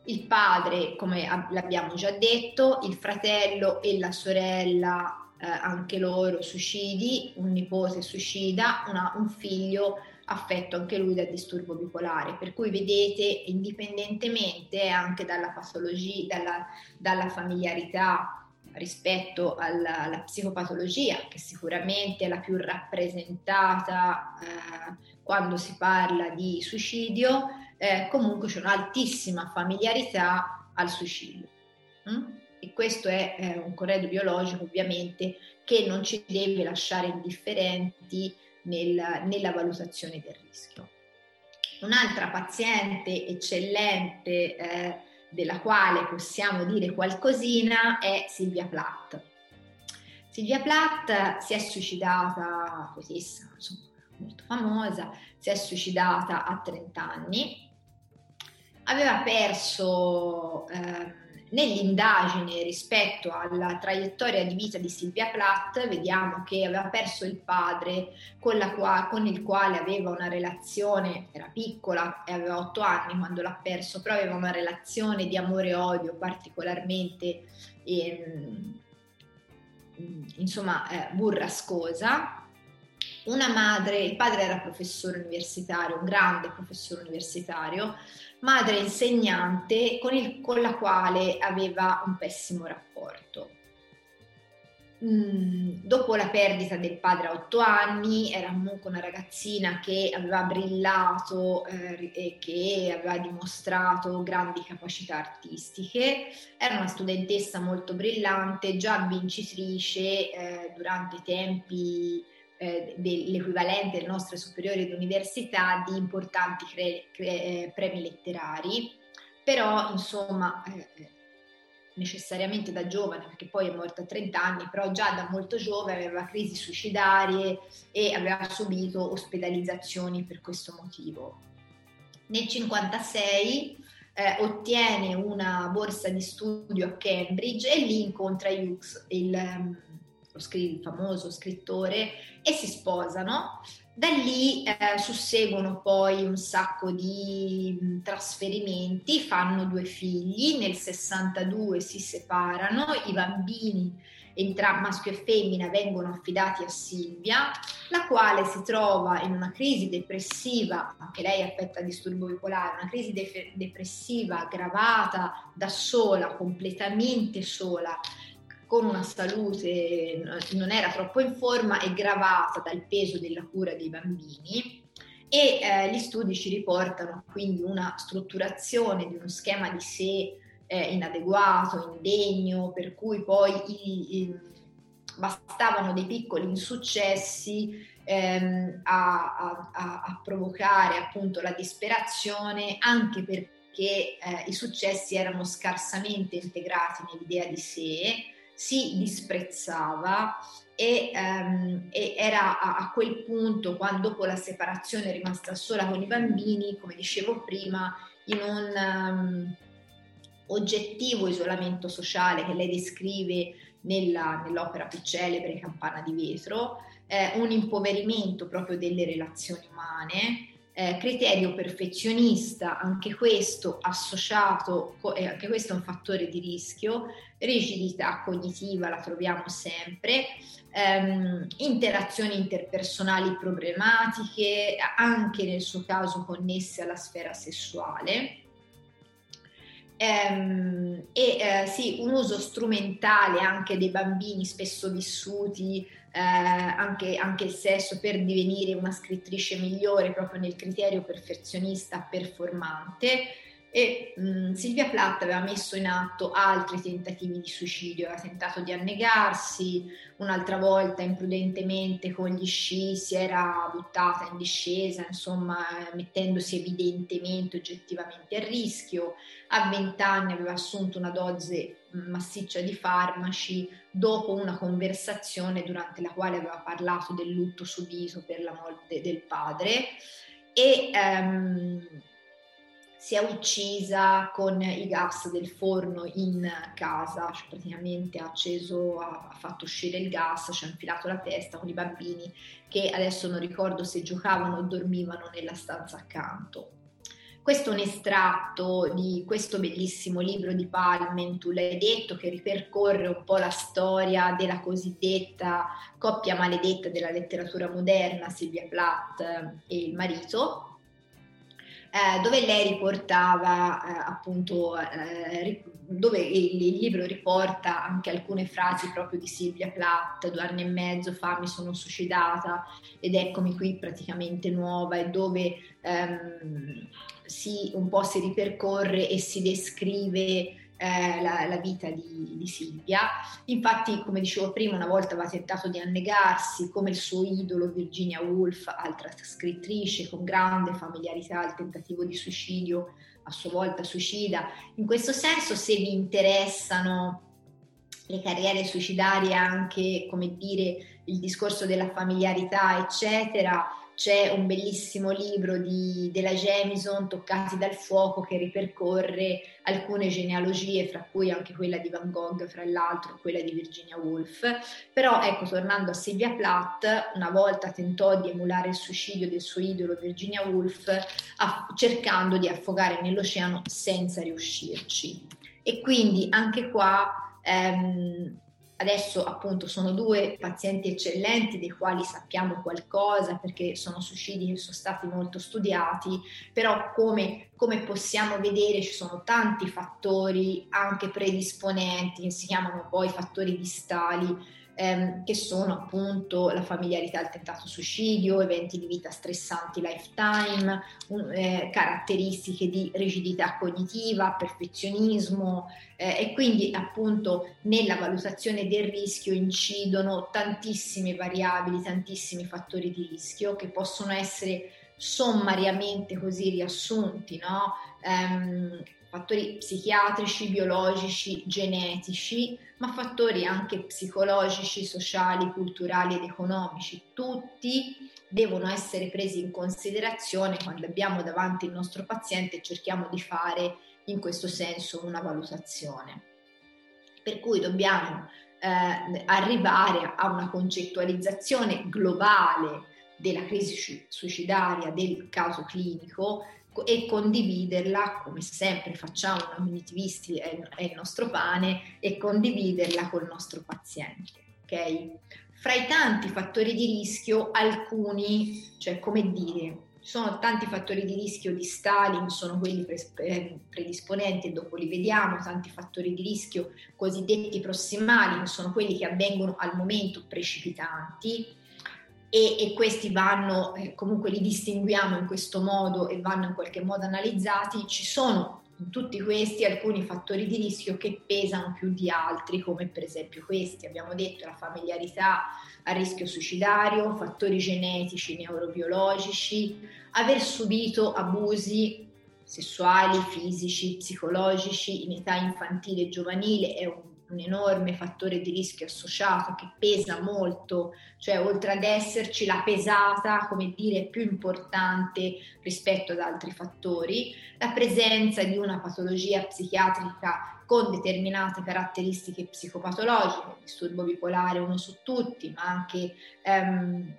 il padre, come l'abbiamo già detto, il fratello e la sorella, eh, anche loro suicidi, un nipote suicida, una, un figlio affetto anche lui da disturbo bipolare. Per cui vedete, indipendentemente anche dalla patologia, dalla, dalla familiarità rispetto alla, alla, psicopatologia, che sicuramente è la più rappresentata eh, quando si parla di suicidio, eh, comunque c'è un'altissima familiarità al suicidio. Mm? E questo è eh, un corredo biologico ovviamente che non ci deve lasciare indifferenti nel, nella valutazione del rischio. Un'altra paziente eccellente eh, della quale possiamo dire qualcosina è Silvia Plath. Silvia Plath si è suicidata, poetessa molto famosa, si è suicidata a 30 anni aveva perso eh, nell'indagine rispetto alla traiettoria di vita di Silvia Plath, vediamo che aveva perso il padre con, qua, con, il quale aveva una relazione, era piccola e aveva otto anni quando l'ha perso, però aveva una relazione di amore e odio particolarmente eh, insomma eh, burrascosa. Una madre, il padre era professore universitario, un grande professore universitario, madre insegnante con, il, con la quale aveva un pessimo rapporto. Mm, dopo la perdita del padre a otto anni, era comunque una ragazzina che aveva brillato eh, e che aveva dimostrato grandi capacità artistiche. Era una studentessa molto brillante, già vincitrice eh, durante i tempi eh, dell'equivalente delle nostre superiori d'università di importanti cre- cre- eh, premi letterari, però insomma eh, necessariamente da giovane, perché poi è morta a 30 anni, però già da molto giovane aveva crisi suicidarie e aveva subito ospedalizzazioni per questo motivo. Nel 1956 eh, ottiene una borsa di studio a Cambridge e lì incontra Hughes, il, il famoso scrittore, e si sposano. Da lì eh, susseguono poi un sacco di mm, trasferimenti, fanno due figli, nel 62 si separano, i bambini entrambi maschio e femmina vengono affidati a Silvia, la quale si trova in una crisi depressiva, anche lei affetta disturbo bipolare, una crisi de- depressiva aggravata da sola, completamente sola, con una salute non era troppo in forma e gravata dal peso della cura dei bambini e eh, gli studi ci riportano quindi una strutturazione di uno schema di sé eh, inadeguato, indegno, per cui poi i, i, bastavano dei piccoli insuccessi ehm, a, a, a, provocare appunto la disperazione anche perché eh, i successi erano scarsamente integrati nell'idea di sé, si disprezzava e, um, e era a, a, quel punto, quando dopo la separazione è rimasta sola con i bambini, come dicevo prima, in un... Um, oggettivo isolamento sociale che lei descrive nella, nell'opera più celebre Campana di vetro, eh, un impoverimento proprio delle relazioni umane, eh, criterio perfezionista, anche questo associato, eh, anche questo è un fattore di rischio, rigidità cognitiva la troviamo sempre, ehm, interazioni interpersonali problematiche, anche nel suo caso connesse alla sfera sessuale. Ehm, e eh, sì, un uso strumentale anche dei bambini spesso vissuti, eh, anche, anche, il sesso per divenire una scrittrice migliore proprio nel criterio perfezionista performante. E mh, mm, Silvia Plath aveva messo in atto altri tentativi di suicidio, aveva tentato di annegarsi, un'altra volta imprudentemente con gli sci si era buttata in discesa, insomma mettendosi evidentemente, oggettivamente a rischio, a 20 anni aveva assunto una dose massiccia di farmaci dopo una conversazione durante la quale aveva parlato del lutto subito per la morte del padre e um, si è uccisa con i gas del forno in casa, cioè praticamente ha acceso, ha, fatto uscire il gas, ci ha infilato la testa con i bambini che adesso non ricordo se giocavano o dormivano nella stanza accanto. Questo è un estratto di questo bellissimo libro di Palmen, tu l'hai detto, che ripercorre un po' la storia della cosiddetta coppia maledetta della letteratura moderna, Silvia Plath e il marito, eh, dove lei riportava eh, appunto, eh, dove il, il, libro riporta anche alcune frasi proprio di Silvia Plath, due anni e mezzo fa mi sono suicidata ed eccomi qui praticamente nuova e dove ehm, si, un po' si ripercorre e si descrive eh, la, la, vita di, di, Silvia. Infatti, come dicevo prima, una volta aveva tentato di annegarsi come il suo idolo Virginia Woolf, altra scrittrice con grande familiarità al tentativo di suicidio, a sua volta suicida. In questo senso, se vi interessano le carriere suicidarie, anche come dire il discorso della familiarità, eccetera, c'è un bellissimo libro di, della Jamison, Toccati dal fuoco, che ripercorre alcune genealogie, fra cui anche quella di Van Gogh, fra l'altro quella di Virginia Woolf. Però ecco, tornando a Sylvia Plath, una volta tentò di emulare il suicidio del suo idolo Virginia Woolf, aff- cercando di affogare nell'oceano senza riuscirci. E quindi anche qua ehm, Adesso appunto sono due pazienti eccellenti dei quali sappiamo qualcosa perché sono suicidi che sono stati molto studiati, però come, come possiamo vedere ci sono tanti fattori anche predisponenti che si chiamano poi fattori distali ehm, che sono appunto la familiarità al tentato suicidio, eventi di vita stressanti lifetime, un, eh, caratteristiche di rigidità cognitiva, perfezionismo eh, e quindi appunto nella valutazione del rischio incidono tantissime variabili, tantissimi fattori di rischio che possono essere sommariamente così riassunti, no? Um, fattori psichiatrici, biologici, genetici, ma fattori anche psicologici, sociali, culturali ed economici. Tutti devono essere presi in considerazione quando abbiamo davanti il nostro paziente e cerchiamo di fare in questo senso una valutazione. Per cui dobbiamo eh, arrivare a una concettualizzazione globale della crisi suicidaria del caso clinico e condividerla, come sempre facciamo noi cognitivisti, è, il nostro pane, e condividerla col nostro paziente. Okay? Fra i tanti fattori di rischio, alcuni, cioè come dire, ci sono tanti fattori di rischio di Stalin, sono quelli eh, predisponenti dopo li vediamo, tanti fattori di rischio cosiddetti prossimali, sono quelli che avvengono al momento precipitanti e, e questi vanno, eh, comunque li distinguiamo in questo modo e vanno in qualche modo analizzati. Ci sono in tutti questi alcuni fattori di rischio che pesano più di altri, come per esempio questi, abbiamo detto la familiarità a rischio suicidario, fattori genetici, neurobiologici, aver subito abusi sessuali, fisici, psicologici in età infantile e giovanile è un un enorme fattore di rischio associato che pesa molto, cioè oltre ad esserci la pesata, come dire, più importante rispetto ad altri fattori, la presenza di una patologia psichiatrica con determinate caratteristiche psicopatologiche, disturbo bipolare uno su tutti, ma anche ehm,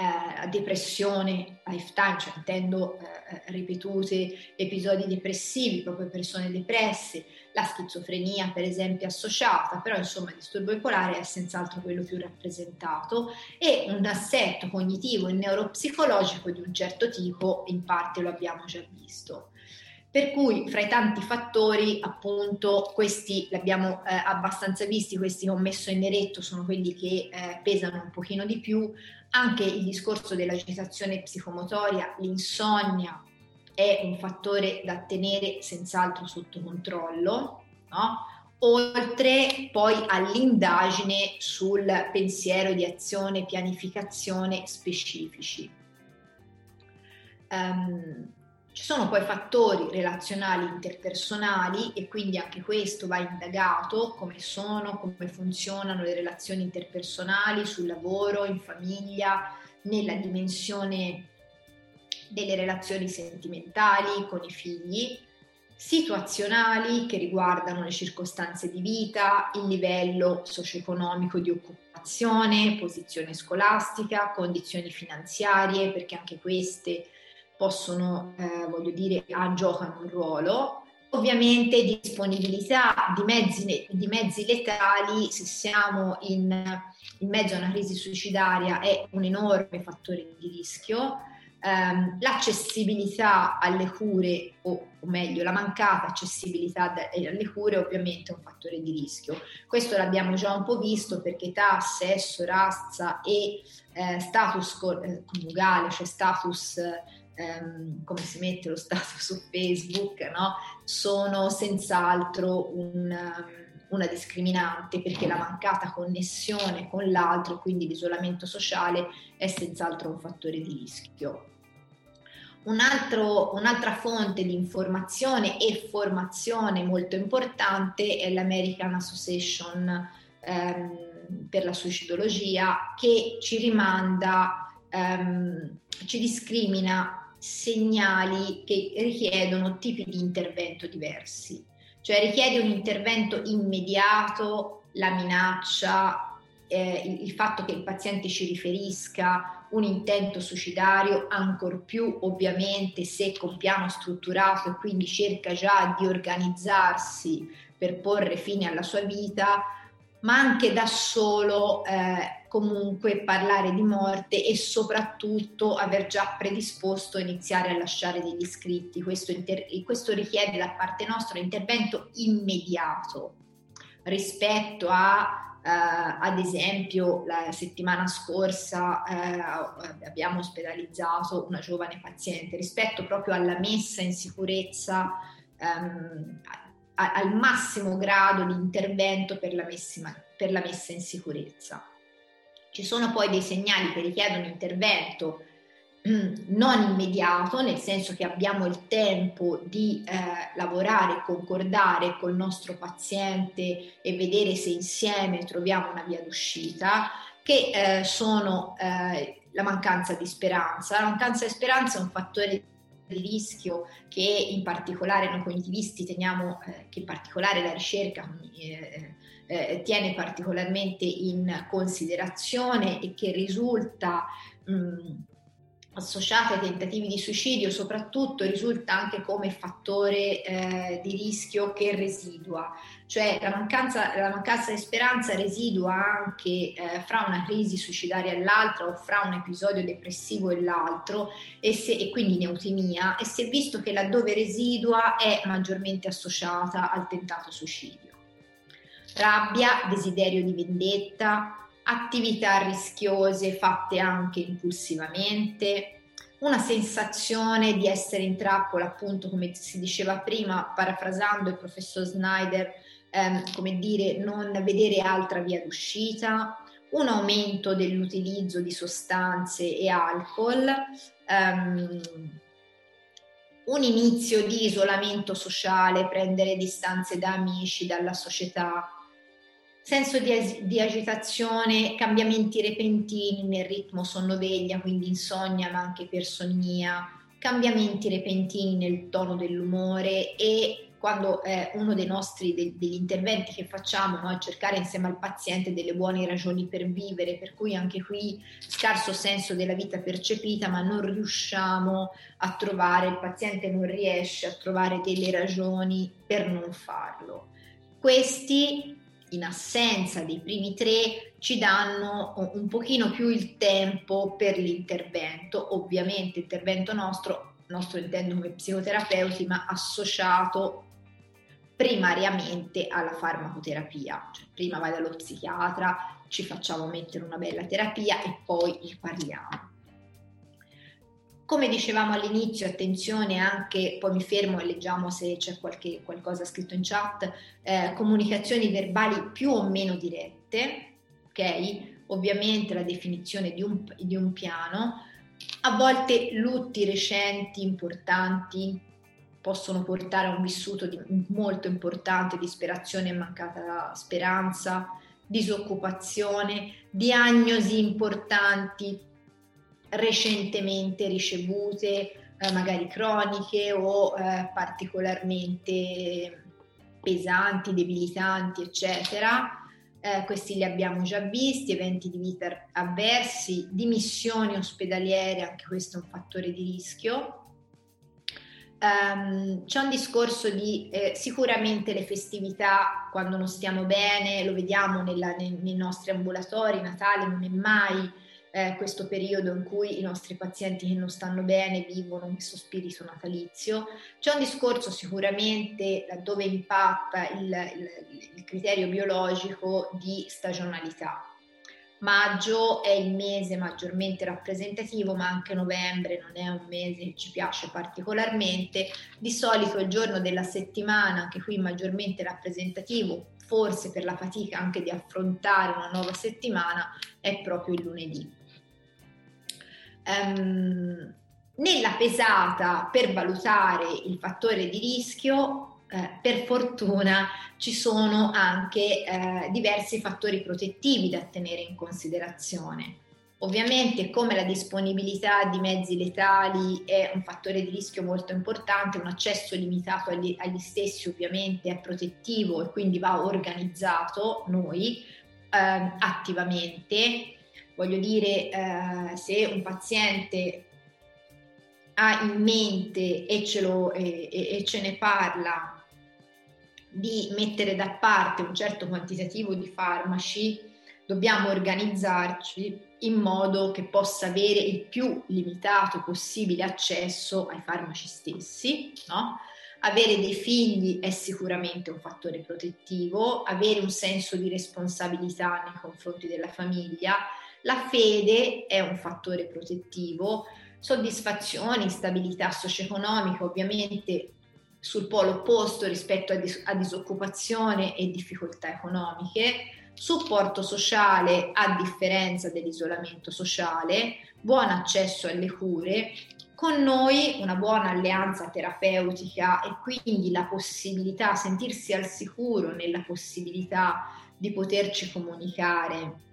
eh, depressione lifetime, cioè intendo eh, eh, ripetute episodi depressivi, proprio persone depresse, la schizofrenia per esempio associata, però insomma il disturbo bipolare è senz'altro quello più rappresentato e un assetto cognitivo e neuropsicologico di un certo tipo, in parte lo abbiamo già visto. Per cui fra i tanti fattori, appunto, questi li abbiamo eh, abbastanza visti, questi che ho messo in neretto sono quelli che eh, pesano un pochino di più, anche il discorso dell'agitazione psicomotoria, l'insonnia è un fattore da tenere senz'altro sotto controllo, no? oltre poi all'indagine sul pensiero di azione pianificazione specifici. Um, ci sono poi fattori relazionali interpersonali e quindi anche questo va indagato, come sono, come funzionano le relazioni interpersonali sul lavoro, in famiglia, nella dimensione delle relazioni sentimentali con i figli, situazionali che riguardano le circostanze di vita, il livello socio-economico di occupazione, posizione scolastica, condizioni finanziarie, perché anche queste possono, eh, voglio dire, giocano un ruolo. Ovviamente disponibilità di mezzi, di mezzi letali, se siamo in, in, mezzo a una crisi suicidaria, è un enorme fattore di rischio. Um, l'accessibilità alle cure, o, o, meglio, la mancata accessibilità alle cure, ovviamente è un fattore di rischio. Questo l'abbiamo già un po' visto perché età, sesso, razza e eh, status eh, coniugale, cioè status ehm, come si mette lo status su Facebook, no? sono senz'altro un, una discriminante perché la mancata connessione con l'altro, quindi l'isolamento sociale, è senz'altro un fattore di rischio. Un altro, un'altra fonte di informazione e formazione molto importante è l'American Association ehm, per la suicidologia che ci rimanda, ehm, ci discrimina segnali che richiedono tipi di intervento diversi, cioè richiede un intervento immediato, la minaccia, eh, il, il fatto che il paziente ci riferisca un intento suicidario, ancor più ovviamente se con piano strutturato e quindi cerca già di organizzarsi per porre fine alla sua vita, ma anche da solo eh, comunque parlare di morte e soprattutto aver già predisposto a iniziare a lasciare degli scritti. Questo, inter- questo richiede da parte nostra un intervento immediato rispetto a Uh, ad esempio, la settimana scorsa uh, abbiamo ospedalizzato una giovane paziente rispetto proprio alla messa in sicurezza um, al massimo grado di intervento per la, messa, per la messa in sicurezza. Ci sono poi dei segnali che richiedono intervento <clears throat> non immediato, nel senso che abbiamo il tempo di eh, lavorare, concordare col nostro paziente e vedere se insieme troviamo una via d'uscita, che eh, sono eh, la mancanza di speranza. La mancanza di speranza è un fattore di rischio che in particolare noi cognitivisti teniamo, eh, che in particolare la ricerca eh, tiene particolarmente in considerazione e che risulta mh, associata ai tentativi di suicidio, soprattutto risulta anche come fattore eh, di rischio che residua, cioè la mancanza, la mancanza di speranza residua anche eh, fra una crisi suicidaria e l'altra o fra un episodio depressivo e l'altro e, se, e quindi in e si è visto che laddove residua è maggiormente associata al tentato suicidio. Rabbia, desiderio di vendetta, attività rischiose fatte anche impulsivamente, una sensazione di essere in trappola, appunto come si diceva prima, parafrasando il professor Snyder, ehm, come dire, non vedere altra via d'uscita, un aumento dell'utilizzo di sostanze e alcol, ehm, un inizio di isolamento sociale, prendere distanze da amici, dalla società, senso di, di, agitazione, cambiamenti repentini nel ritmo sonno-veglia, quindi insonnia ma anche personia, cambiamenti repentini nel tono dell'umore e quando eh, uno dei nostri de, degli interventi che facciamo no, è cercare insieme al paziente delle buone ragioni per vivere, per cui anche qui scarso senso della vita percepita, ma non riusciamo a trovare, il paziente non riesce a trovare delle ragioni per non farlo. Questi in assenza dei primi tre ci danno un pochino più il tempo per l'intervento, ovviamente intervento nostro, nostro intendo come psicoterapeuti, ma associato primariamente alla farmacoterapia, cioè prima vai dallo psichiatra, ci facciamo mettere una bella terapia e poi parliamo. Come dicevamo all'inizio, attenzione anche, poi mi fermo e leggiamo se c'è qualche, qualcosa scritto in chat, eh, comunicazioni verbali più o meno dirette, ok? Ovviamente la definizione di un, di un piano, a volte lutti recenti importanti possono portare a un vissuto di, molto importante, disperazione e mancata speranza, disoccupazione, diagnosi importanti recentemente ricevute, eh, magari croniche o eh, particolarmente pesanti, debilitanti, eccetera. Eh, questi li abbiamo già visti, eventi di vita avversi, dimissioni ospedaliere, anche questo è un fattore di rischio. Um, c'è un discorso di eh, sicuramente le festività quando non stiamo bene, lo vediamo nella, nei, nei nostri ambulatori, Natale non è mai eh, questo periodo in cui i nostri pazienti che non stanno bene vivono questo spirito natalizio. C'è un discorso sicuramente dove impatta il, il, il criterio biologico di stagionalità. Maggio è il mese maggiormente rappresentativo, ma anche novembre non è un mese che ci piace particolarmente. Di solito il giorno della settimana, anche qui maggiormente rappresentativo, forse per la fatica anche di affrontare una nuova settimana, è proprio il lunedì. Um, nella pesata per valutare il fattore di rischio, eh, per fortuna ci sono anche eh, diversi fattori protettivi da tenere in considerazione. Ovviamente come la disponibilità di mezzi letali è un fattore di rischio molto importante, un accesso limitato agli, agli stessi ovviamente è protettivo e quindi va organizzato noi eh, attivamente Voglio dire, eh, se un paziente ha in mente e ce, lo, e, e ce ne parla di mettere da parte un certo quantitativo di farmaci, dobbiamo organizzarci in modo che possa avere il più limitato possibile accesso ai farmaci stessi, no? Avere dei figli è sicuramente un fattore protettivo, avere un senso di responsabilità nei confronti della famiglia la fede è un fattore protettivo, soddisfazione, stabilità socio-economica ovviamente sul polo opposto rispetto a, dis- a disoccupazione e difficoltà economiche, supporto sociale a differenza dell'isolamento sociale, buon accesso alle cure, con noi una buona alleanza terapeutica e quindi la possibilità, sentirsi al sicuro nella possibilità di poterci comunicare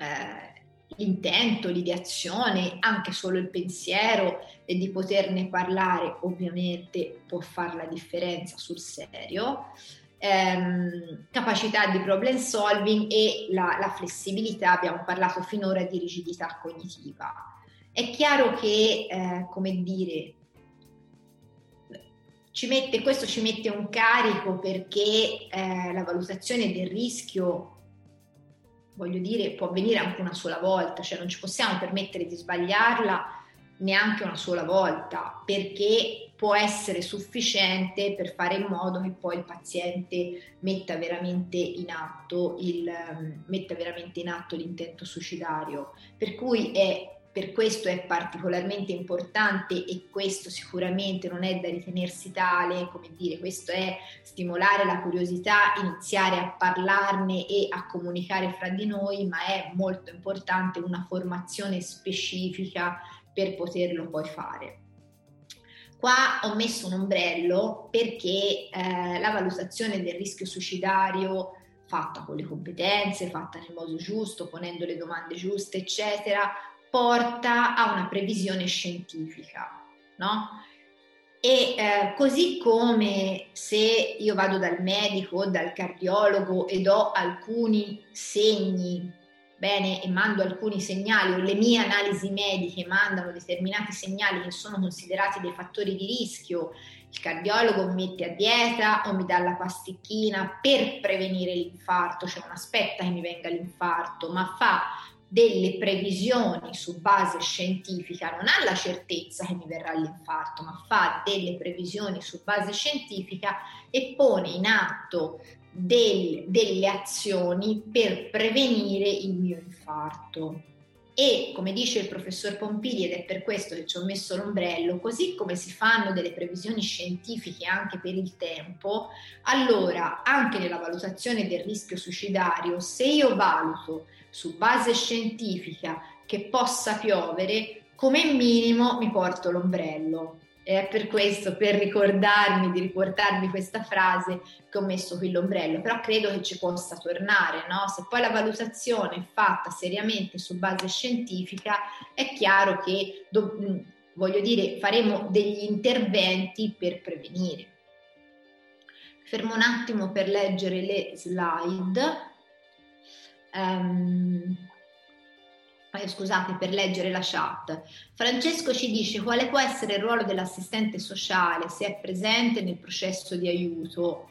eh, l'intento, l'ideazione, anche solo il pensiero e di poterne parlare ovviamente può fare la differenza sul serio. ehm, capacità di problem solving e la, la flessibilità, abbiamo parlato finora di rigidità cognitiva. È chiaro che, eh, come dire, ci mette, questo ci mette un carico perché eh, la valutazione del rischio, voglio dire, può avvenire anche una sola volta, cioè non ci possiamo permettere di sbagliarla neanche una sola volta perché può essere sufficiente per fare in modo che poi il paziente metta veramente in atto, il, metta veramente in atto l'intento suicidario. Per cui è per questo è particolarmente importante e questo sicuramente non è da ritenersi tale, come dire, questo è stimolare la curiosità, iniziare a parlarne e a comunicare fra di noi, ma è molto importante una formazione specifica per poterlo poi fare. Qua ho messo un ombrello perché eh, la valutazione del rischio suicidario fatta con le competenze, fatta nel modo giusto, ponendo le domande giuste, eccetera, porta a una previsione scientifica, no? E eh, così come se io vado dal medico o dal cardiologo e do alcuni segni, bene, e mando alcuni segnali, o le mie analisi mediche mandano determinati segnali che sono considerati dei fattori di rischio, il cardiologo mi mette a dieta o mi dà la pasticchina per prevenire l'infarto, cioè non aspetta che mi venga l'infarto, ma fa delle previsioni su base scientifica, non ha la certezza che mi verrà l'infarto, ma fa delle previsioni su base scientifica e pone in atto del, delle azioni per prevenire il mio infarto. E come dice il professor Pompili, ed è per questo che ci ho messo l'ombrello, così come si fanno delle previsioni scientifiche anche per il tempo, allora anche nella valutazione del rischio suicidario, se io valuto su base scientifica che possa piovere, come minimo mi porto l'ombrello. È per questo, per ricordarmi di riportarvi questa frase, che ho messo qui l'ombrello, però credo che ci possa tornare, no? Se poi la valutazione è fatta seriamente su base scientifica, è chiaro che, do, voglio dire, faremo degli interventi per prevenire. Fermo un attimo per leggere le slide. Um, eh, scusate, per leggere la chat. Francesco ci dice quale può essere il ruolo dell'assistente sociale se è presente nel processo di aiuto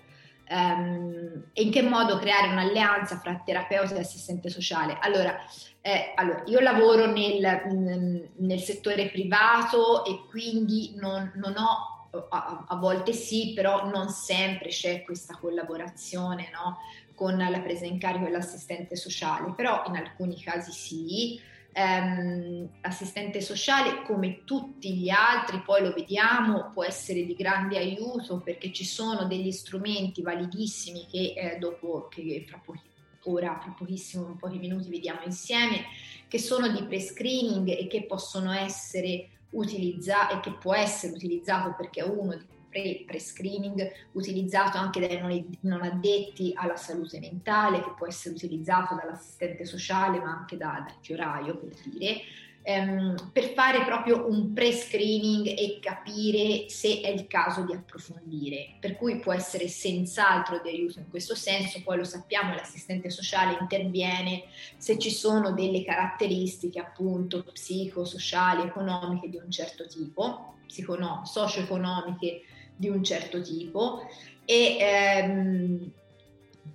um, e in che modo creare un'alleanza fra terapeuta e assistente sociale. Allora, eh, allora io lavoro nel, nel, settore privato e quindi non, non ho a, a, volte sì, però non sempre c'è questa collaborazione no? Con la presa in carico dell'assistente sociale, però in alcuni casi sì. Um, l'assistente sociale, come tutti gli altri, poi lo vediamo, può essere di grande aiuto perché ci sono degli strumenti validissimi che eh, dopo, che fra pochi, ora, fra pochissimo, in pochi minuti vediamo insieme, che sono di pre-screening e che possono essere utilizzati e che può essere utilizzato perché è uno di pre- pre-screening utilizzato anche dai non, non, addetti alla salute mentale, che può essere utilizzato dall'assistente sociale ma anche da, dal fioraio per dire, ehm, per fare proprio un pre-screening e capire se è il caso di approfondire. Per cui può essere senz'altro di aiuto in questo senso, poi lo sappiamo, l'assistente sociale interviene se ci sono delle caratteristiche appunto psicosociali, economiche di un certo tipo, psicono- socio-economiche di un certo tipo e ehm,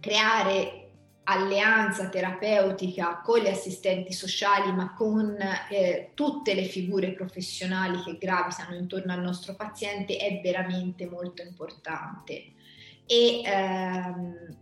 creare alleanza terapeutica con gli assistenti sociali, ma con eh, tutte le figure professionali che gravitano intorno al nostro paziente è veramente molto importante. E ehm,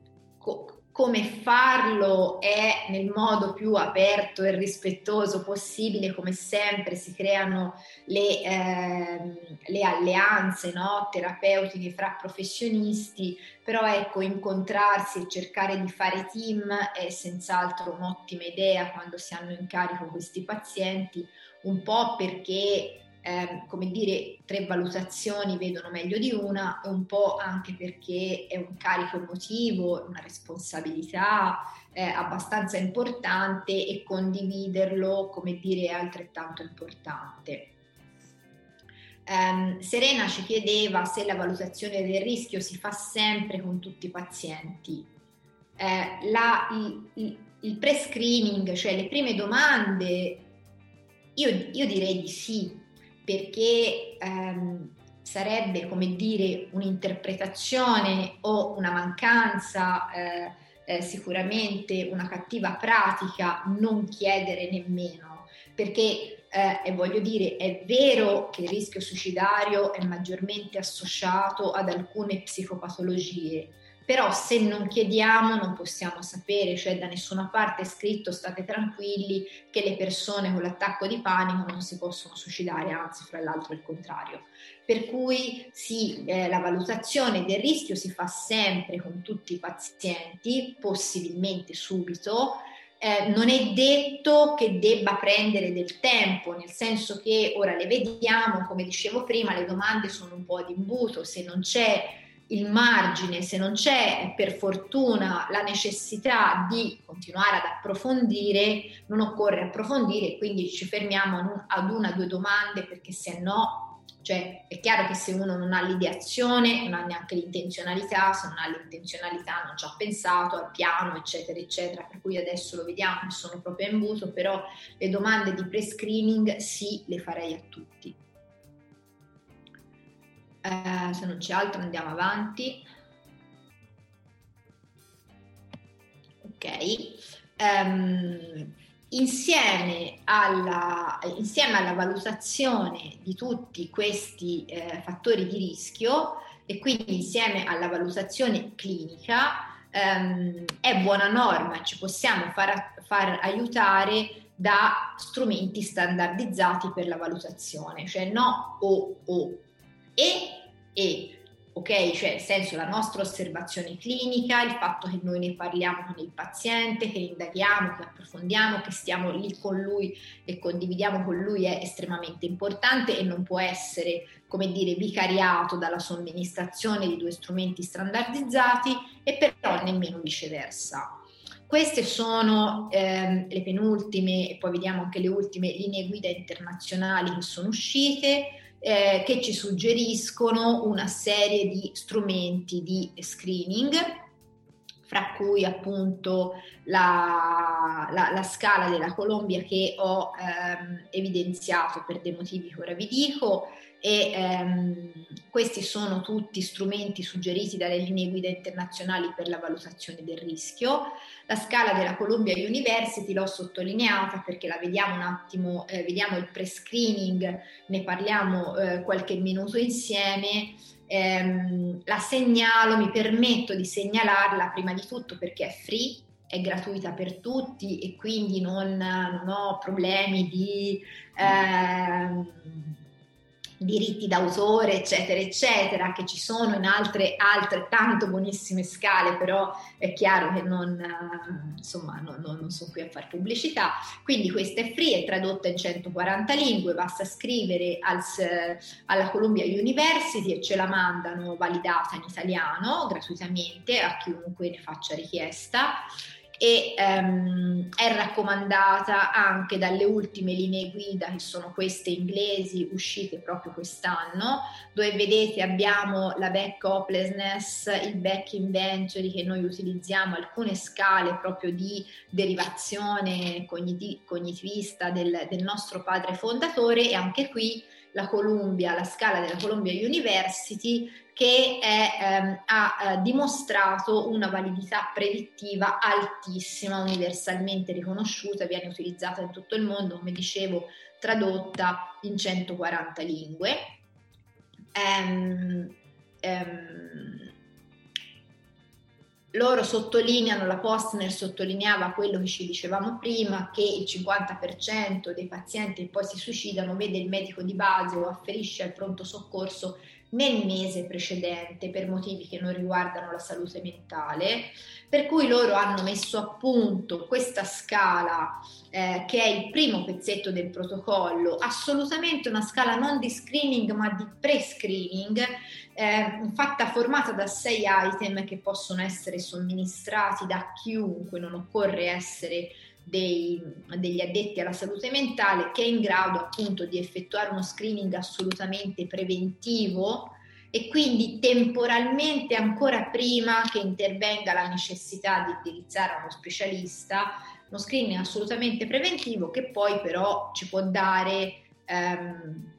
come farlo è nel modo più aperto e rispettoso possibile, come sempre si creano le, eh, le alleanze no? terapeutiche fra professionisti, però ecco incontrarsi e cercare di fare team è senz'altro un'ottima idea quando si hanno in carico questi pazienti, un po' perché eh, come dire, tre valutazioni vedono meglio di una, un po' anche perché è un carico emotivo, una responsabilità eh, abbastanza importante e condividerlo, come dire, è altrettanto importante. Um, Serena ci chiedeva se la valutazione del rischio si fa sempre con tutti i pazienti. Eh, la, il, il, il pre-screening, cioè le prime domande, io, io direi di sì, perché um, sarebbe come dire un'interpretazione o una mancanza, eh, eh, sicuramente una cattiva pratica non chiedere nemmeno, perché eh, e voglio dire, è vero che il rischio suicidario è maggiormente associato ad alcune psicopatologie, però se non chiediamo non possiamo sapere, cioè da nessuna parte è scritto state tranquilli che le persone con l'attacco di panico non si possono suicidare, anzi fra l'altro il contrario. Per cui sì, eh, la valutazione del rischio si fa sempre con tutti i pazienti, possibilmente subito, eh, non è detto che debba prendere del tempo, nel senso che ora le vediamo, come dicevo prima, le domande sono un po' ad imbuto, se non c'è il margine, se non c'è per fortuna la necessità di continuare ad approfondire, non occorre approfondire, quindi ci fermiamo ad una o due domande perché se no cioè è chiaro che se uno non ha l'ideazione, non ha neanche l'intenzionalità, se non ha l'intenzionalità non ci ha pensato al piano, eccetera, eccetera, per cui adesso lo vediamo sono proprio imbuto, però le domande di pre-screening sì, le farei a tutti. Eh, se non c'è altro andiamo avanti. Ok. Um, insieme alla, insieme alla, valutazione di tutti questi eh, fattori di rischio e quindi insieme alla valutazione clinica ehm, è buona norma, ci possiamo far, far aiutare da strumenti standardizzati per la valutazione, cioè no o o e e ok? Cioè, nel senso la nostra osservazione clinica, il fatto che noi ne parliamo con il paziente, che indaghiamo, che approfondiamo, che stiamo lì con lui e condividiamo con lui è estremamente importante e non può essere, come dire, vicariato dalla somministrazione di due strumenti standardizzati e però nemmeno viceversa. Queste sono ehm, le penultime e poi vediamo anche le ultime linee guida internazionali che sono uscite eh, che ci suggeriscono una serie di strumenti di screening, fra cui appunto la, la, la scala della Colombia che ho ehm, evidenziato per dei motivi che ora vi dico, e ehm, questi sono tutti strumenti suggeriti dalle linee guida internazionali per la valutazione del rischio. La scala della Columbia University l'ho sottolineata perché la vediamo un attimo, eh, vediamo il pre-screening, ne parliamo eh, qualche minuto insieme. Eh, la segnalo, mi permetto di segnalarla prima di tutto perché è free, è gratuita per tutti e quindi non, non ho problemi di... Eh, diritti d'autore, eccetera, eccetera, che ci sono in altre altrettanto buonissime scale, però è chiaro che non, eh, insomma, non, non sono qui a fare pubblicità. Quindi questa è free, è tradotta in 140 lingue, basta scrivere al, alla Columbia University e ce la mandano validata in italiano gratuitamente a chiunque ne faccia richiesta e um, è raccomandata anche dalle ultime linee guida che sono queste inglesi uscite proprio quest'anno dove vedete abbiamo la back hopelessness, il back inventory che noi utilizziamo, alcune scale proprio di derivazione cogniti- cognitivista del, del nostro padre fondatore e anche qui la Columbia, la scala della Columbia University che è, ehm, ha eh, dimostrato una validità predittiva altissima, universalmente riconosciuta, viene utilizzata in tutto il mondo, come dicevo, tradotta in 140 lingue. Um, um, loro sottolineano, la Postner sottolineava quello che ci dicevamo prima, che il 50% dei pazienti che poi si suicidano vede il medico di base o afferisce al pronto soccorso nel mese precedente per motivi che non riguardano la salute mentale, per cui loro hanno messo a punto questa scala eh, che è il primo pezzetto del protocollo, assolutamente una scala non di screening ma di pre-screening, eh, fatta formata da sei item che possono essere somministrati da chiunque, non occorre essere dei, degli addetti alla salute mentale che è in grado appunto di effettuare uno screening assolutamente preventivo e quindi temporalmente ancora prima che intervenga la necessità di indirizzare uno specialista, uno screening assolutamente preventivo che poi però ci può dare, ehm,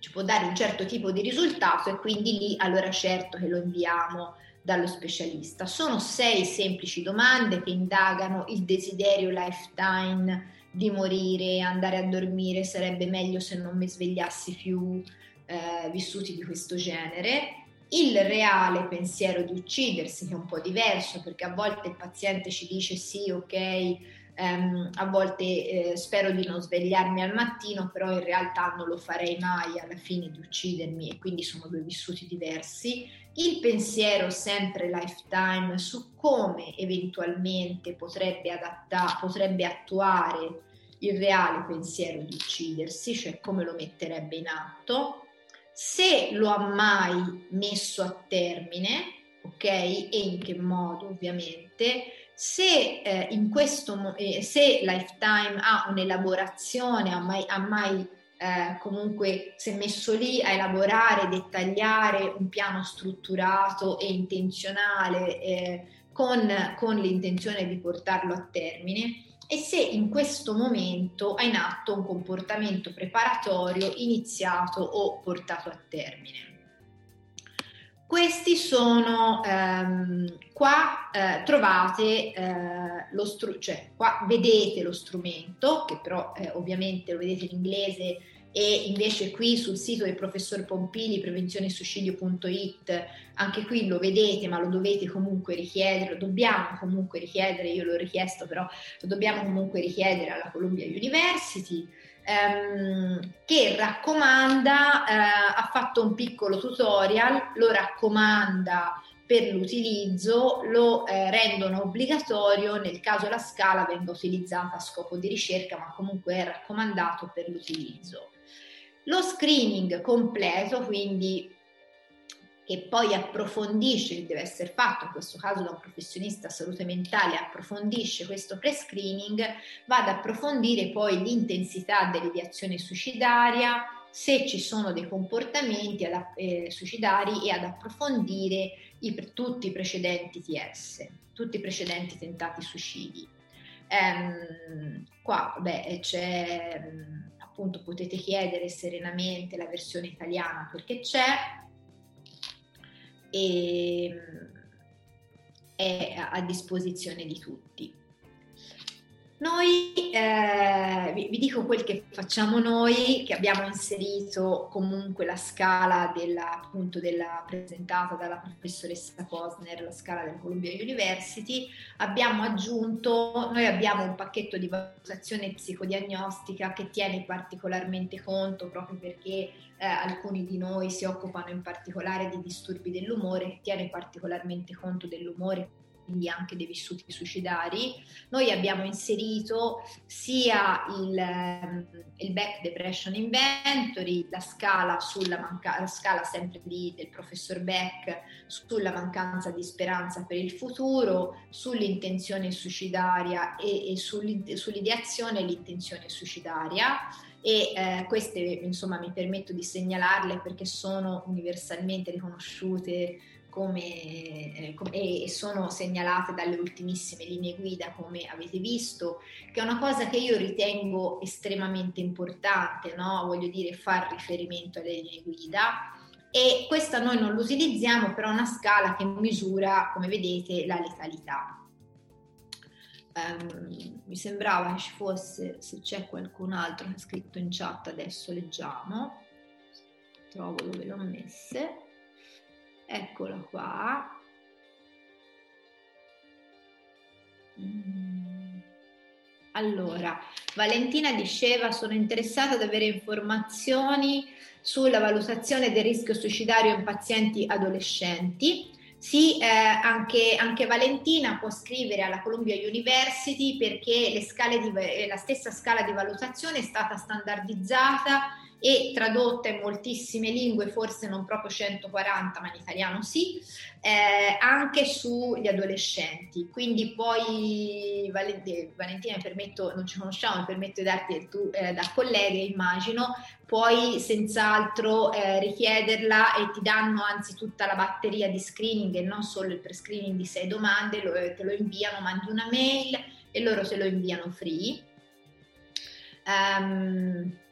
ci può dare un certo tipo di risultato e quindi lì allora certo che lo inviamo dallo specialista. Sono sei semplici domande che indagano il desiderio lifetime di morire, andare a dormire, sarebbe meglio se non mi svegliassi più, eh, vissuti di questo genere. Il reale pensiero di uccidersi, che è un po' diverso, perché a volte il paziente ci dice sì, ok, Um, a volte eh, spero di non svegliarmi al mattino, però in realtà non lo farei mai alla fine di uccidermi e quindi sono due vissuti diversi. Il pensiero sempre lifetime su come eventualmente potrebbe, adatta- potrebbe attuare il reale pensiero di uccidersi, cioè come lo metterebbe in atto, se lo ha mai messo a termine, ok? E in che modo ovviamente se eh, in questo eh, se Lifetime ha un'elaborazione, ha mai, ha mai eh, comunque si è messo lì a elaborare, dettagliare un piano strutturato e intenzionale eh, con, con l'intenzione di portarlo a termine e se in questo momento ha in atto un comportamento preparatorio iniziato o portato a termine. Questi sono ehm, qua eh, trovate eh, lo strumento, cioè qua vedete lo strumento, che però eh, ovviamente lo vedete in inglese e invece qui sul sito del professor Pompili, prevenzionesuicidio.it, anche qui lo vedete, ma lo dovete comunque richiedere, lo dobbiamo comunque richiedere, io l'ho richiesto, però lo dobbiamo comunque richiedere alla Columbia University ehm, che raccomanda, eh, ha fatto un piccolo tutorial, lo raccomanda per l'utilizzo, lo eh, rendono obbligatorio nel caso la scala venga utilizzata a scopo di ricerca, ma comunque è raccomandato per l'utilizzo. Lo screening completo, quindi che poi approfondisce, deve essere fatto in questo caso da un professionista salute mentale, approfondisce questo pre-screening, va ad approfondire poi l'intensità dell'ideazione suicidaria, se ci sono dei comportamenti ad, eh, suicidari e ad approfondire i, tutti i precedenti TS, tutti i precedenti tentati suicidi. Ehm, qua beh, c'è appunto potete chiedere serenamente la versione italiana perché c'è e è a disposizione di tutti. Noi eh, vi, vi, dico quel che facciamo noi, che abbiamo inserito comunque la scala della, appunto della presentata dalla professoressa Posner, la scala del Columbia University. Abbiamo aggiunto, noi abbiamo un pacchetto di valutazione psicodiagnostica che tiene particolarmente conto proprio perché eh, alcuni di noi si occupano in particolare di disturbi dell'umore, che tiene particolarmente conto dell'umore quindi anche dei vissuti suicidari. Noi abbiamo inserito sia il, ehm, il Back Depression Inventory, la scala, manca- la scala sempre di, del professor Beck sulla mancanza di speranza per il futuro, sull'intenzione suicidaria e, e sull'ideazione e l'intenzione suicidaria e eh, queste insomma mi permetto di segnalarle perché sono universalmente riconosciute come, eh, e sono segnalate dalle ultimissime linee guida, come avete visto, che è una cosa che io ritengo estremamente importante, no? voglio dire, far riferimento alle linee guida. E questa noi non l'utilizziamo, però è una scala che misura, come vedete, la letalità. Um, mi sembrava che ci fosse, se c'è qualcun altro che ha scritto in chat, adesso leggiamo, trovo dove l'ho messe. Eccola qua. Mm. Allora, Valentina diceva sono interessata ad avere informazioni sulla valutazione del rischio suicidario in pazienti adolescenti. Sì, eh, anche, anche, Valentina può scrivere alla Columbia University perché di, la stessa scala di valutazione è stata standardizzata e tradotta in moltissime lingue, forse non proprio 140, ma in italiano sì, eh, anche sugli adolescenti. Quindi poi Valentina, mi permetto, non ci conosciamo, mi permetto di darti tu eh, da colleghe, immagino, puoi senz'altro eh, richiederla e ti danno anzi tutta la batteria di screening e non solo il pre-screening di sei domande, lo, te lo inviano, mandi una mail e loro se lo inviano free. Um,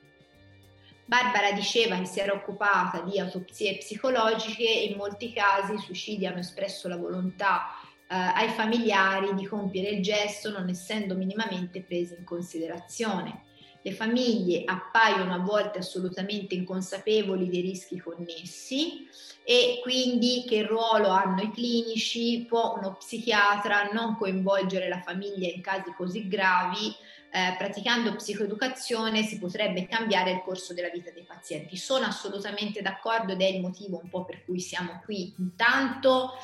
Barbara diceva che si era occupata di autopsie psicologiche e in molti casi i suicidi hanno espresso la volontà eh, ai familiari di compiere il gesto non essendo minimamente presi in considerazione. Le famiglie appaiono a volte assolutamente inconsapevoli dei rischi connessi e quindi che ruolo hanno i clinici? Può uno psichiatra non coinvolgere la famiglia in casi così gravi? Eh, praticando psicoeducazione si potrebbe cambiare il corso della vita dei pazienti. Sono assolutamente d'accordo ed è il motivo un po' per cui siamo qui. Intanto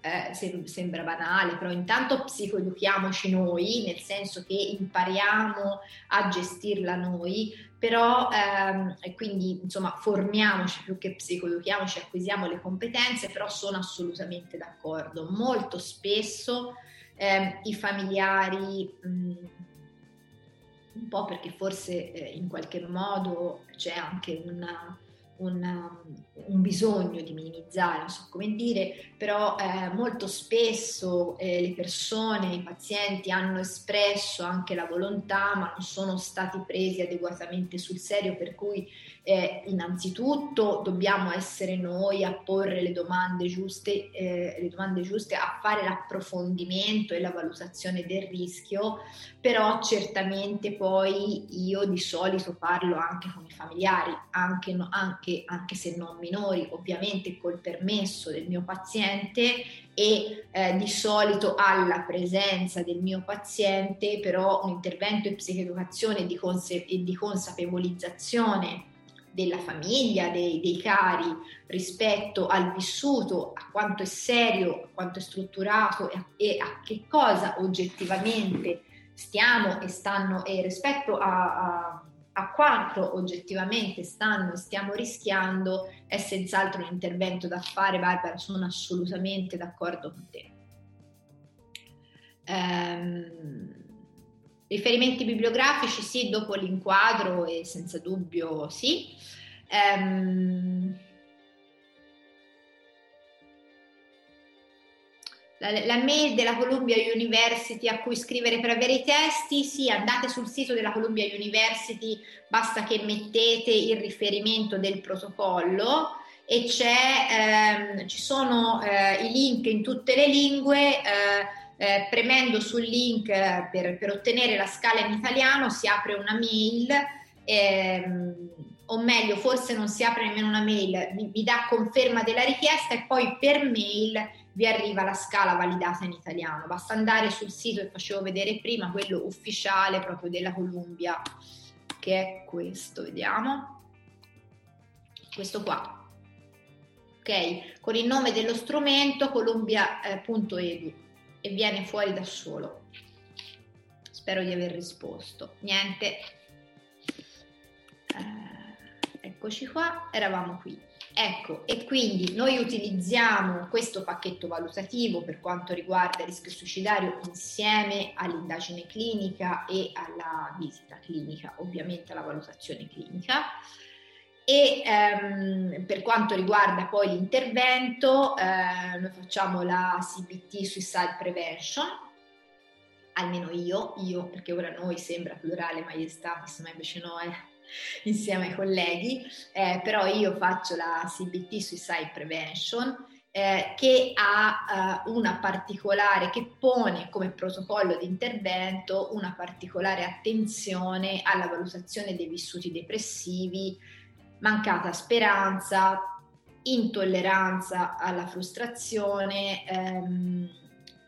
eh, sembra banale, però intanto psicoeduchiamoci noi, nel senso che impariamo a gestirla noi, però ehm, quindi insomma formiamoci più che psicoeduchiamoci, acquisiamo le competenze, però sono assolutamente d'accordo. Molto spesso ehm, i familiari... Mh, un po' perché forse eh, in qualche modo c'è anche una, un, un, bisogno di minimizzare, non so come dire, però eh, molto spesso eh, le persone, i pazienti hanno espresso anche la volontà, ma non sono stati presi adeguatamente sul serio, per cui eh, innanzitutto dobbiamo essere noi a porre le domande giuste, eh, le domande giuste, a fare l'approfondimento e la valutazione del rischio, però certamente poi io di solito parlo anche con i familiari, anche, anche, anche se non minori, ovviamente col permesso del mio paziente e eh, di solito alla presenza del mio paziente però un intervento di psicoeducazione e di, conse- e di consapevolizzazione della famiglia, dei, dei, cari rispetto al vissuto, a quanto è serio, a quanto è strutturato e a, e a che cosa oggettivamente stiamo e stanno e rispetto a, a, a, quanto oggettivamente stanno e stiamo rischiando è senz'altro un intervento da fare, Barbara, sono assolutamente d'accordo con te. Um, Riferimenti bibliografici sì, dopo l'inquadro e senza dubbio sì. Um, la, la, mail della Columbia University a cui scrivere per avere i testi, sì, andate sul sito della Columbia University, basta che mettete il riferimento del protocollo e ehm, ci sono eh, i link in tutte le lingue. Eh, eh, premendo sul link per, per, ottenere la scala in italiano si apre una mail, ehm, o meglio, forse non si apre nemmeno una mail, vi, vi dà conferma della richiesta e poi per mail vi arriva la scala validata in italiano. Basta andare sul sito che facevo vedere prima, quello ufficiale proprio della Columbia, che è questo, vediamo. Questo qua. Ok, con il nome dello strumento columbia.edu. Eh, e viene fuori da solo. Spero di aver risposto. Niente. Eh, eccoci qua, eravamo qui. Ecco, e quindi noi utilizziamo questo pacchetto valutativo per quanto riguarda il rischio suicidario insieme all'indagine clinica e alla visita clinica, ovviamente alla valutazione clinica e ehm, per quanto riguarda poi l'intervento, eh, noi facciamo la CBT Suicide Prevention, almeno io, io perché ora noi sembra plurale maiestatis, ma invece no è insieme ai colleghi, eh, però io faccio la CBT Suicide Prevention eh, che ha eh, una particolare, che pone come protocollo di intervento una particolare attenzione alla valutazione dei vissuti depressivi, mancata speranza, intolleranza alla frustrazione, ehm,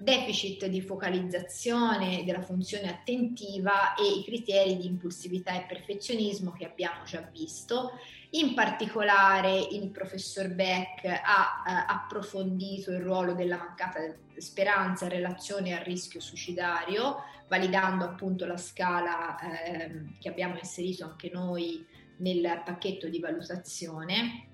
deficit di focalizzazione della funzione attentiva e i criteri di impulsività e perfezionismo che abbiamo già visto. In particolare il professor Beck ha eh, approfondito il ruolo della mancata speranza in relazione al rischio suicidario, validando appunto la scala eh, che abbiamo inserito anche noi nel pacchetto di valutazione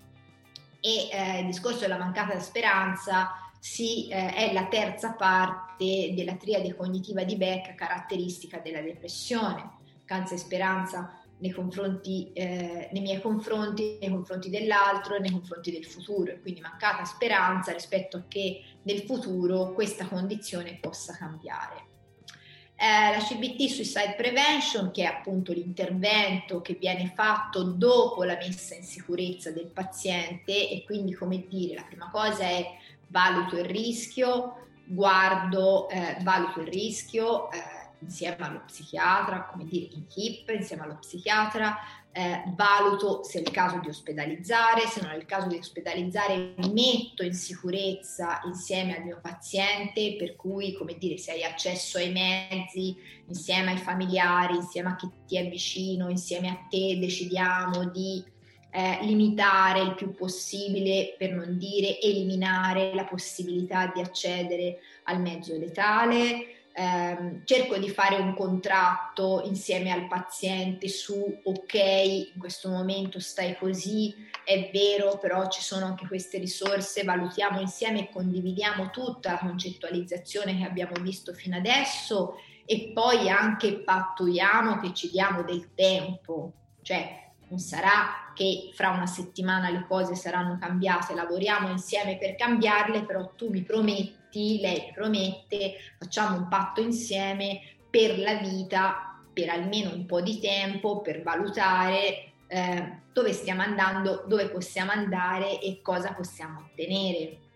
e eh, il discorso della mancata speranza si, eh, è la terza parte della triade cognitiva di Beck caratteristica della depressione. Canza e speranza nei, confronti, eh, nei miei confronti, nei confronti dell'altro e nei confronti del futuro. E quindi mancata speranza rispetto a che nel futuro questa condizione possa cambiare. Eh, la CBT Suicide Prevention, che è appunto l'intervento che viene fatto dopo la messa in sicurezza del paziente e quindi come dire, la prima cosa è valuto il rischio, guardo, eh, valuto il rischio, eh, insieme allo psichiatra, come dire in HIP, insieme allo psichiatra, eh, valuto se è il caso di ospedalizzare, se non è il caso di ospedalizzare metto in sicurezza insieme al mio paziente, per cui come dire se hai accesso ai mezzi, insieme ai familiari, insieme a chi ti è vicino, insieme a te decidiamo di eh, limitare il più possibile, per non dire eliminare la possibilità di accedere al mezzo letale. Ehm, cerco di fare un contratto insieme al paziente su ok, in questo momento stai così, è vero, però ci sono anche queste risorse, valutiamo insieme e condividiamo tutta la concettualizzazione che abbiamo visto fino adesso. E poi anche pattuiamo che ci diamo del tempo, cioè non sarà che fra una settimana le cose saranno cambiate, lavoriamo insieme per cambiarle, però tu mi prometti, lei promette, facciamo un patto insieme per la vita, per almeno un po' di tempo, per valutare eh, dove stiamo andando, dove possiamo andare e cosa possiamo ottenere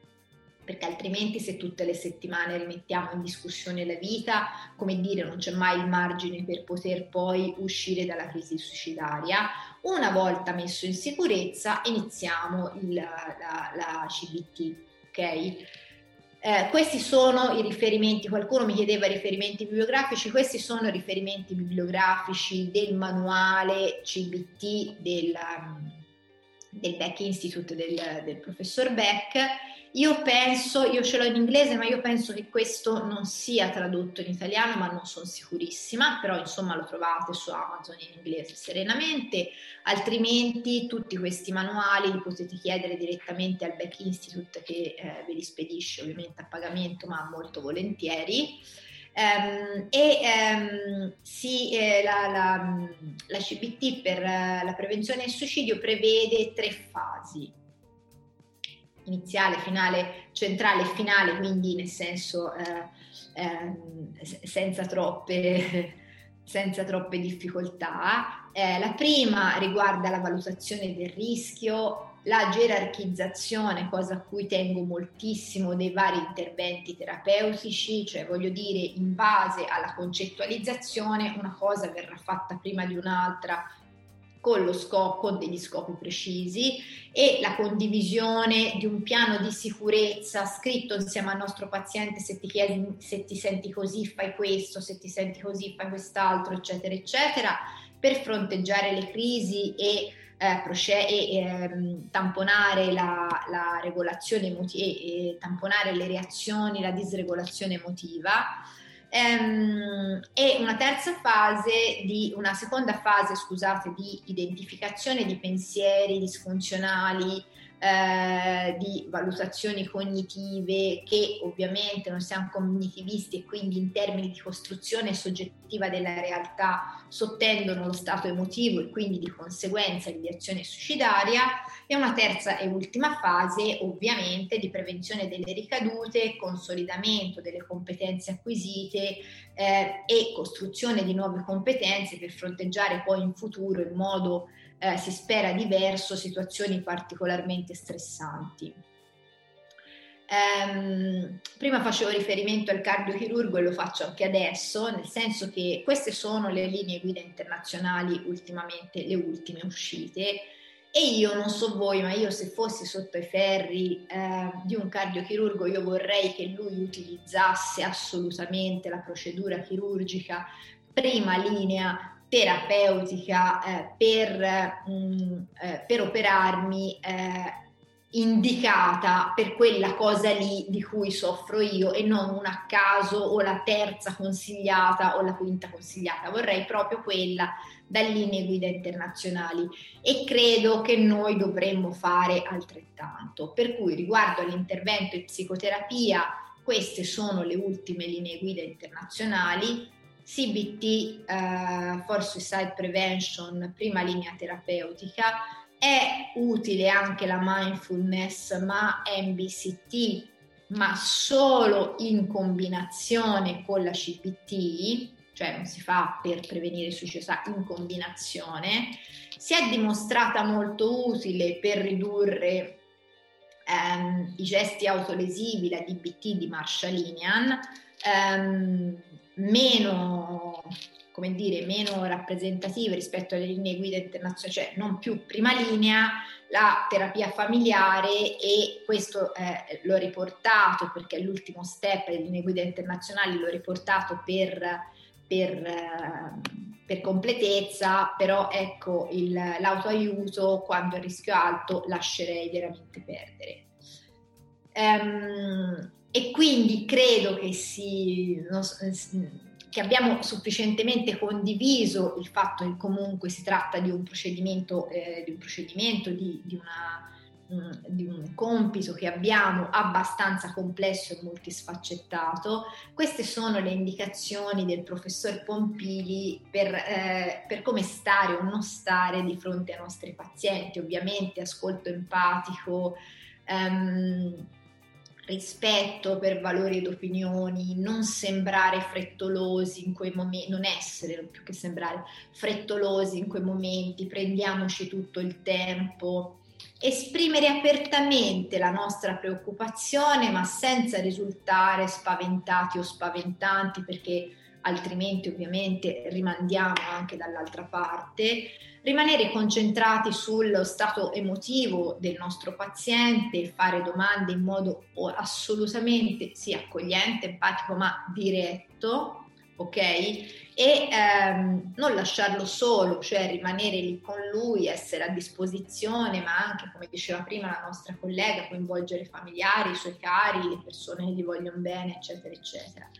perché altrimenti se tutte le settimane rimettiamo in discussione la vita, come dire, non c'è mai il margine per poter poi uscire dalla crisi suicidaria. Una volta messo in sicurezza iniziamo il, la, la, CBT, ok? Eh, questi sono i riferimenti, qualcuno mi chiedeva riferimenti bibliografici, questi sono i riferimenti bibliografici del manuale CBT del, del Beck Institute del, del professor Beck io penso, io ce l'ho in inglese, ma io penso che questo non sia tradotto in italiano, ma non sono sicurissima, però insomma lo trovate su Amazon in inglese serenamente, altrimenti tutti questi manuali li potete chiedere direttamente al Beck Institute che eh, ve li spedisce ovviamente a pagamento, ma molto volentieri. Um, e um, sì, eh, la, la, la, CBT per uh, la prevenzione del suicidio prevede tre fasi iniziale, finale, centrale e finale, quindi nel senso eh, eh, senza, troppe, <laughs> senza troppe difficoltà. Eh, la prima riguarda la valutazione del rischio, la gerarchizzazione, cosa a cui tengo moltissimo, dei vari interventi terapeutici, cioè voglio dire in base alla concettualizzazione una cosa verrà fatta prima di un'altra con lo scopo, con degli scopi precisi e la condivisione di un piano di sicurezza scritto insieme al nostro paziente se ti chiedi se ti senti così fai questo, se ti senti così fai quest'altro, eccetera, eccetera, per fronteggiare le crisi e eh, e, ehm, tamponare la, la regolazione emotiva e, e tamponare le reazioni, la disregolazione emotiva ehm, e una terza fase di una seconda fase, scusate, di identificazione di pensieri disfunzionali, eh, di valutazioni cognitive che ovviamente non siamo cognitivisti e quindi in termini di costruzione soggettiva della realtà sottendono lo stato emotivo e quindi di conseguenza l'ideazione suicidaria. E una terza e ultima fase ovviamente di prevenzione delle ricadute, consolidamento delle competenze acquisite eh, e costruzione di nuove competenze per fronteggiare poi in futuro in modo eh, si spera diverso situazioni particolarmente stressanti. Um, prima facevo riferimento al cardiochirurgo e lo faccio anche adesso, nel senso che queste sono le linee guida internazionali ultimamente, le ultime uscite. E io non so voi, ma io se fossi sotto i ferri eh, di un cardiochirurgo, io vorrei che lui utilizzasse assolutamente la procedura chirurgica prima linea terapeutica eh, per, mh, mm, eh, per, operarmi eh, indicata per quella cosa lì di cui soffro io e non una a caso o la terza consigliata o la quinta consigliata, vorrei proprio quella dalle linee guida internazionali e credo che noi dovremmo fare altrettanto. Per cui riguardo all'intervento in psicoterapia, queste sono le ultime linee guida internazionali. CBT, uh, for Suicide Prevention, prima linea terapeutica, è utile anche la mindfulness, ma MBCT, ma solo in combinazione con la CPT, cioè non si fa per prevenire il suicidio, in combinazione, si è dimostrata molto utile per ridurre ehm, i gesti autolesivi, la DBT di Marshallinian, ehm, meno come dire, meno rappresentative rispetto alle linee guida internazionali, cioè non più prima linea, la terapia familiare e questo eh, l'ho riportato perché è l'ultimo step delle linee guida internazionali, l'ho riportato per, per, eh, per completezza, però ecco il, l'autoaiuto quando il rischio è alto lascerei veramente perdere. Um, e quindi credo che si... Che abbiamo sufficientemente condiviso il fatto che comunque si tratta di un procedimento, eh, di, un procedimento di, di, una, mm, di, un compito che abbiamo abbastanza complesso e multisfaccettato. Queste sono le indicazioni del professor Pompili per, eh, per come stare o non stare di fronte ai nostri pazienti, ovviamente ascolto empatico. Um, rispetto per valori ed opinioni, non sembrare frettolosi in quei momenti, non essere più che sembrare frettolosi in quei momenti, prendiamoci tutto il tempo, esprimere apertamente la nostra preoccupazione ma senza risultare spaventati o spaventanti perché altrimenti ovviamente rimandiamo anche dall'altra parte rimanere concentrati sullo stato emotivo del nostro paziente, fare domande in modo assolutamente sì, accogliente, empatico, ma diretto, ok? E ehm, non lasciarlo solo, cioè rimanere lì con lui, essere a disposizione, ma anche, come diceva prima la nostra collega, coinvolgere i familiari, i suoi cari, le persone che gli vogliono bene, eccetera, eccetera.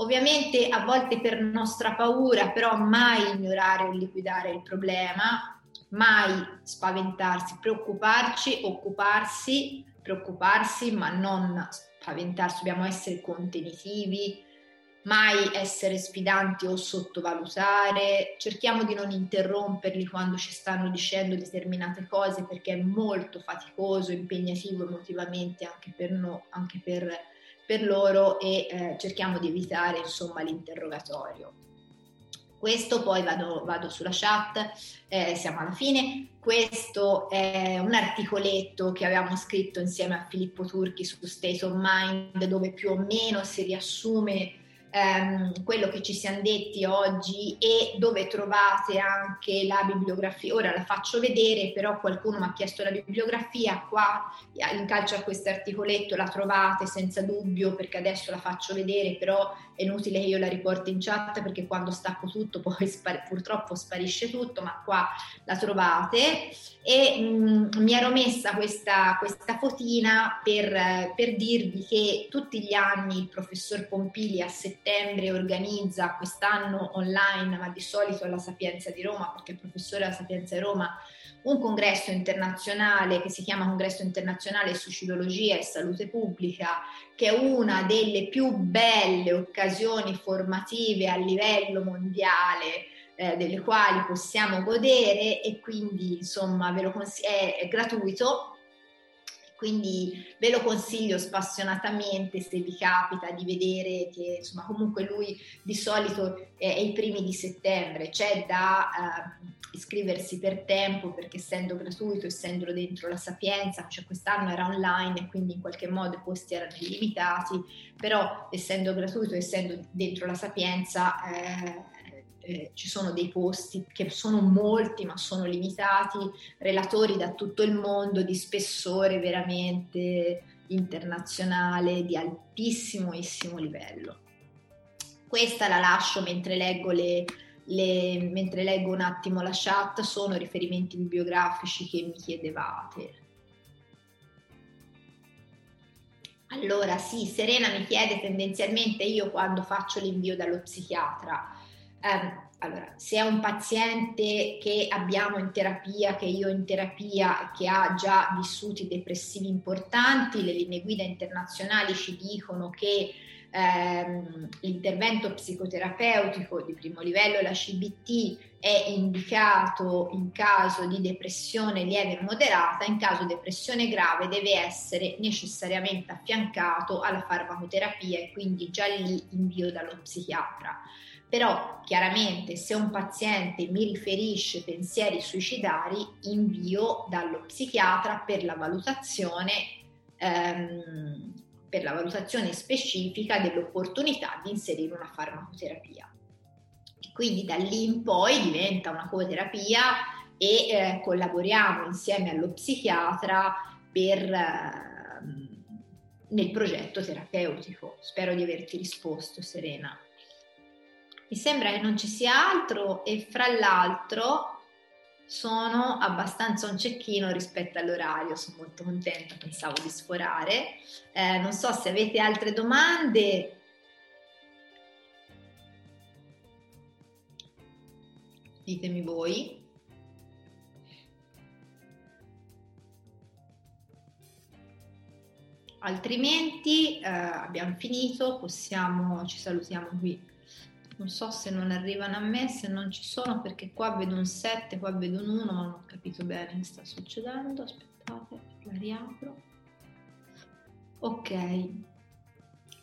Ovviamente a volte per nostra paura, però mai ignorare o liquidare il problema, mai spaventarsi, preoccuparci, occuparsi, preoccuparsi, ma non spaventarsi, dobbiamo essere contenitivi, mai essere sfidanti o sottovalutare, cerchiamo di non interromperli quando ci stanno dicendo determinate cose perché è molto faticoso, impegnativo emotivamente anche per, no, anche per per loro e eh, cerchiamo di evitare insomma l'interrogatorio. Questo poi vado, vado sulla chat, eh, siamo alla fine. Questo è un articoletto che avevamo scritto insieme a Filippo Turchi su State of Mind, dove più o meno si riassume ehm, quello che ci siamo detti oggi e dove trovate anche la bibliografia. Ora la faccio vedere, però qualcuno mi ha chiesto la bibliografia, qua in calcio a questo articoletto la trovate senza dubbio perché adesso la faccio vedere, però è inutile che io la riporti in chat perché quando stacco tutto <laughs> poi spar- purtroppo sparisce tutto, ma qua la trovate. E mh, mm, mi ero messa questa, questa fotina per, per dirvi che tutti gli anni il professor Pompili a settembre organizza quest'anno online, ma di solito alla Sapienza di Roma, perché il professore alla Sapienza di Roma un congresso internazionale che si chiama Congresso internazionale Suicidologia e Salute Pubblica, che è una delle più belle occasioni formative a livello mondiale eh, delle quali possiamo godere e quindi insomma ve lo cons- è, è gratuito. Quindi ve lo consiglio spassionatamente se vi capita di vedere che insomma comunque lui di solito è, è i primi di settembre, c'è da uh, iscriversi per tempo perché essendo gratuito, essendo dentro la Sapienza, cioè quest'anno era online e quindi in qualche modo i posti erano illimitati, però essendo gratuito, essendo dentro la Sapienza eh, eh, ci sono dei posti che sono molti ma sono limitati, relatori da tutto il mondo di spessore veramente internazionale di altissimissimo livello. Questa la lascio mentre leggo, le, le, mentre leggo un attimo la chat, sono riferimenti bibliografici che mi chiedevate. Allora sì, Serena mi chiede tendenzialmente io quando faccio l'invio dallo psichiatra. Eh, allora, se è un paziente che abbiamo in terapia, che io in terapia, che ha già vissuti depressivi importanti, le linee guida internazionali ci dicono che ehm, l'intervento psicoterapeutico di primo livello, la CBT, è indicato in caso di depressione lieve o moderata, in caso di depressione grave deve essere necessariamente affiancato alla farmacoterapia e quindi già lì invio dallo psichiatra. Però chiaramente se un paziente mi riferisce pensieri suicidari, invio dallo psichiatra per la valutazione, ehm, per la valutazione specifica dell'opportunità di inserire una farmacoterapia. Quindi da lì in poi diventa una coterapia e eh, collaboriamo insieme allo psichiatra per, eh, nel progetto terapeutico. Spero di averti risposto, Serena. Mi sembra che non ci sia altro e fra l'altro sono abbastanza un cecchino rispetto all'orario, sono molto contenta, pensavo di sforare. Eh, non so se avete altre domande. Ditemi voi. Altrimenti eh, abbiamo finito, possiamo, ci salutiamo qui non so se non arrivano a me, se non ci sono, perché qua vedo un 7, qua vedo un 1, ma non ho capito bene che sta succedendo. Aspettate, la riapro. Ok.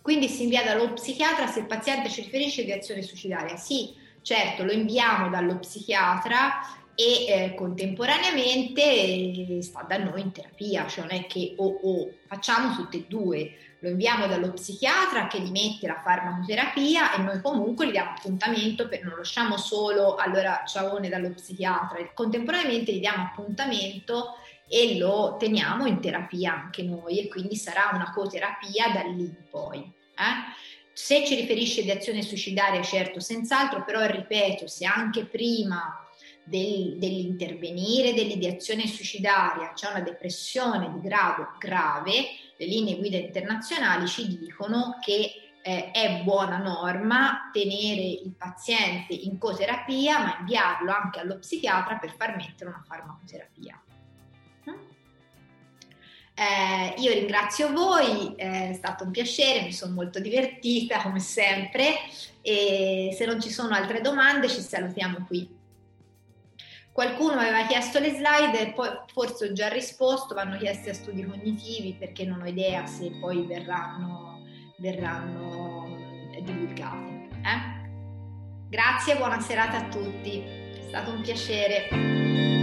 Quindi si invia dallo psichiatra se il paziente ci riferisce di azione suicidaria. Sì, certo, lo inviamo dallo psichiatra e eh, contemporaneamente sta da noi in terapia, cioè non è che o oh, oh, facciamo tutte e due lo inviamo dallo psichiatra che gli mette la farmacoterapia e noi comunque gli diamo appuntamento per non lo lasciamo solo allora ciaone dallo psichiatra, contemporaneamente gli diamo appuntamento e lo teniamo in terapia anche noi e quindi sarà una coterapia da lì in poi. Eh? Se ci riferisce di azione suicidaria, certo, senz'altro, però ripeto, se anche prima del, dell'intervenire dell'ideazione suicidaria c'è una depressione di grado grave, le linee guida internazionali ci dicono che eh, è buona norma tenere il paziente in coterapia, ma inviarlo anche allo psichiatra per far mettere una farmacoterapia. Mm? Eh, io ringrazio voi, è stato un piacere, mi sono molto divertita come sempre e se non ci sono altre domande ci salutiamo qui. Qualcuno aveva chiesto le slide e poi forse ho già risposto, vanno chiesti a studi cognitivi perché non ho idea se poi verranno, verranno divulgate. Eh? Grazie, buona serata a tutti, è stato un piacere.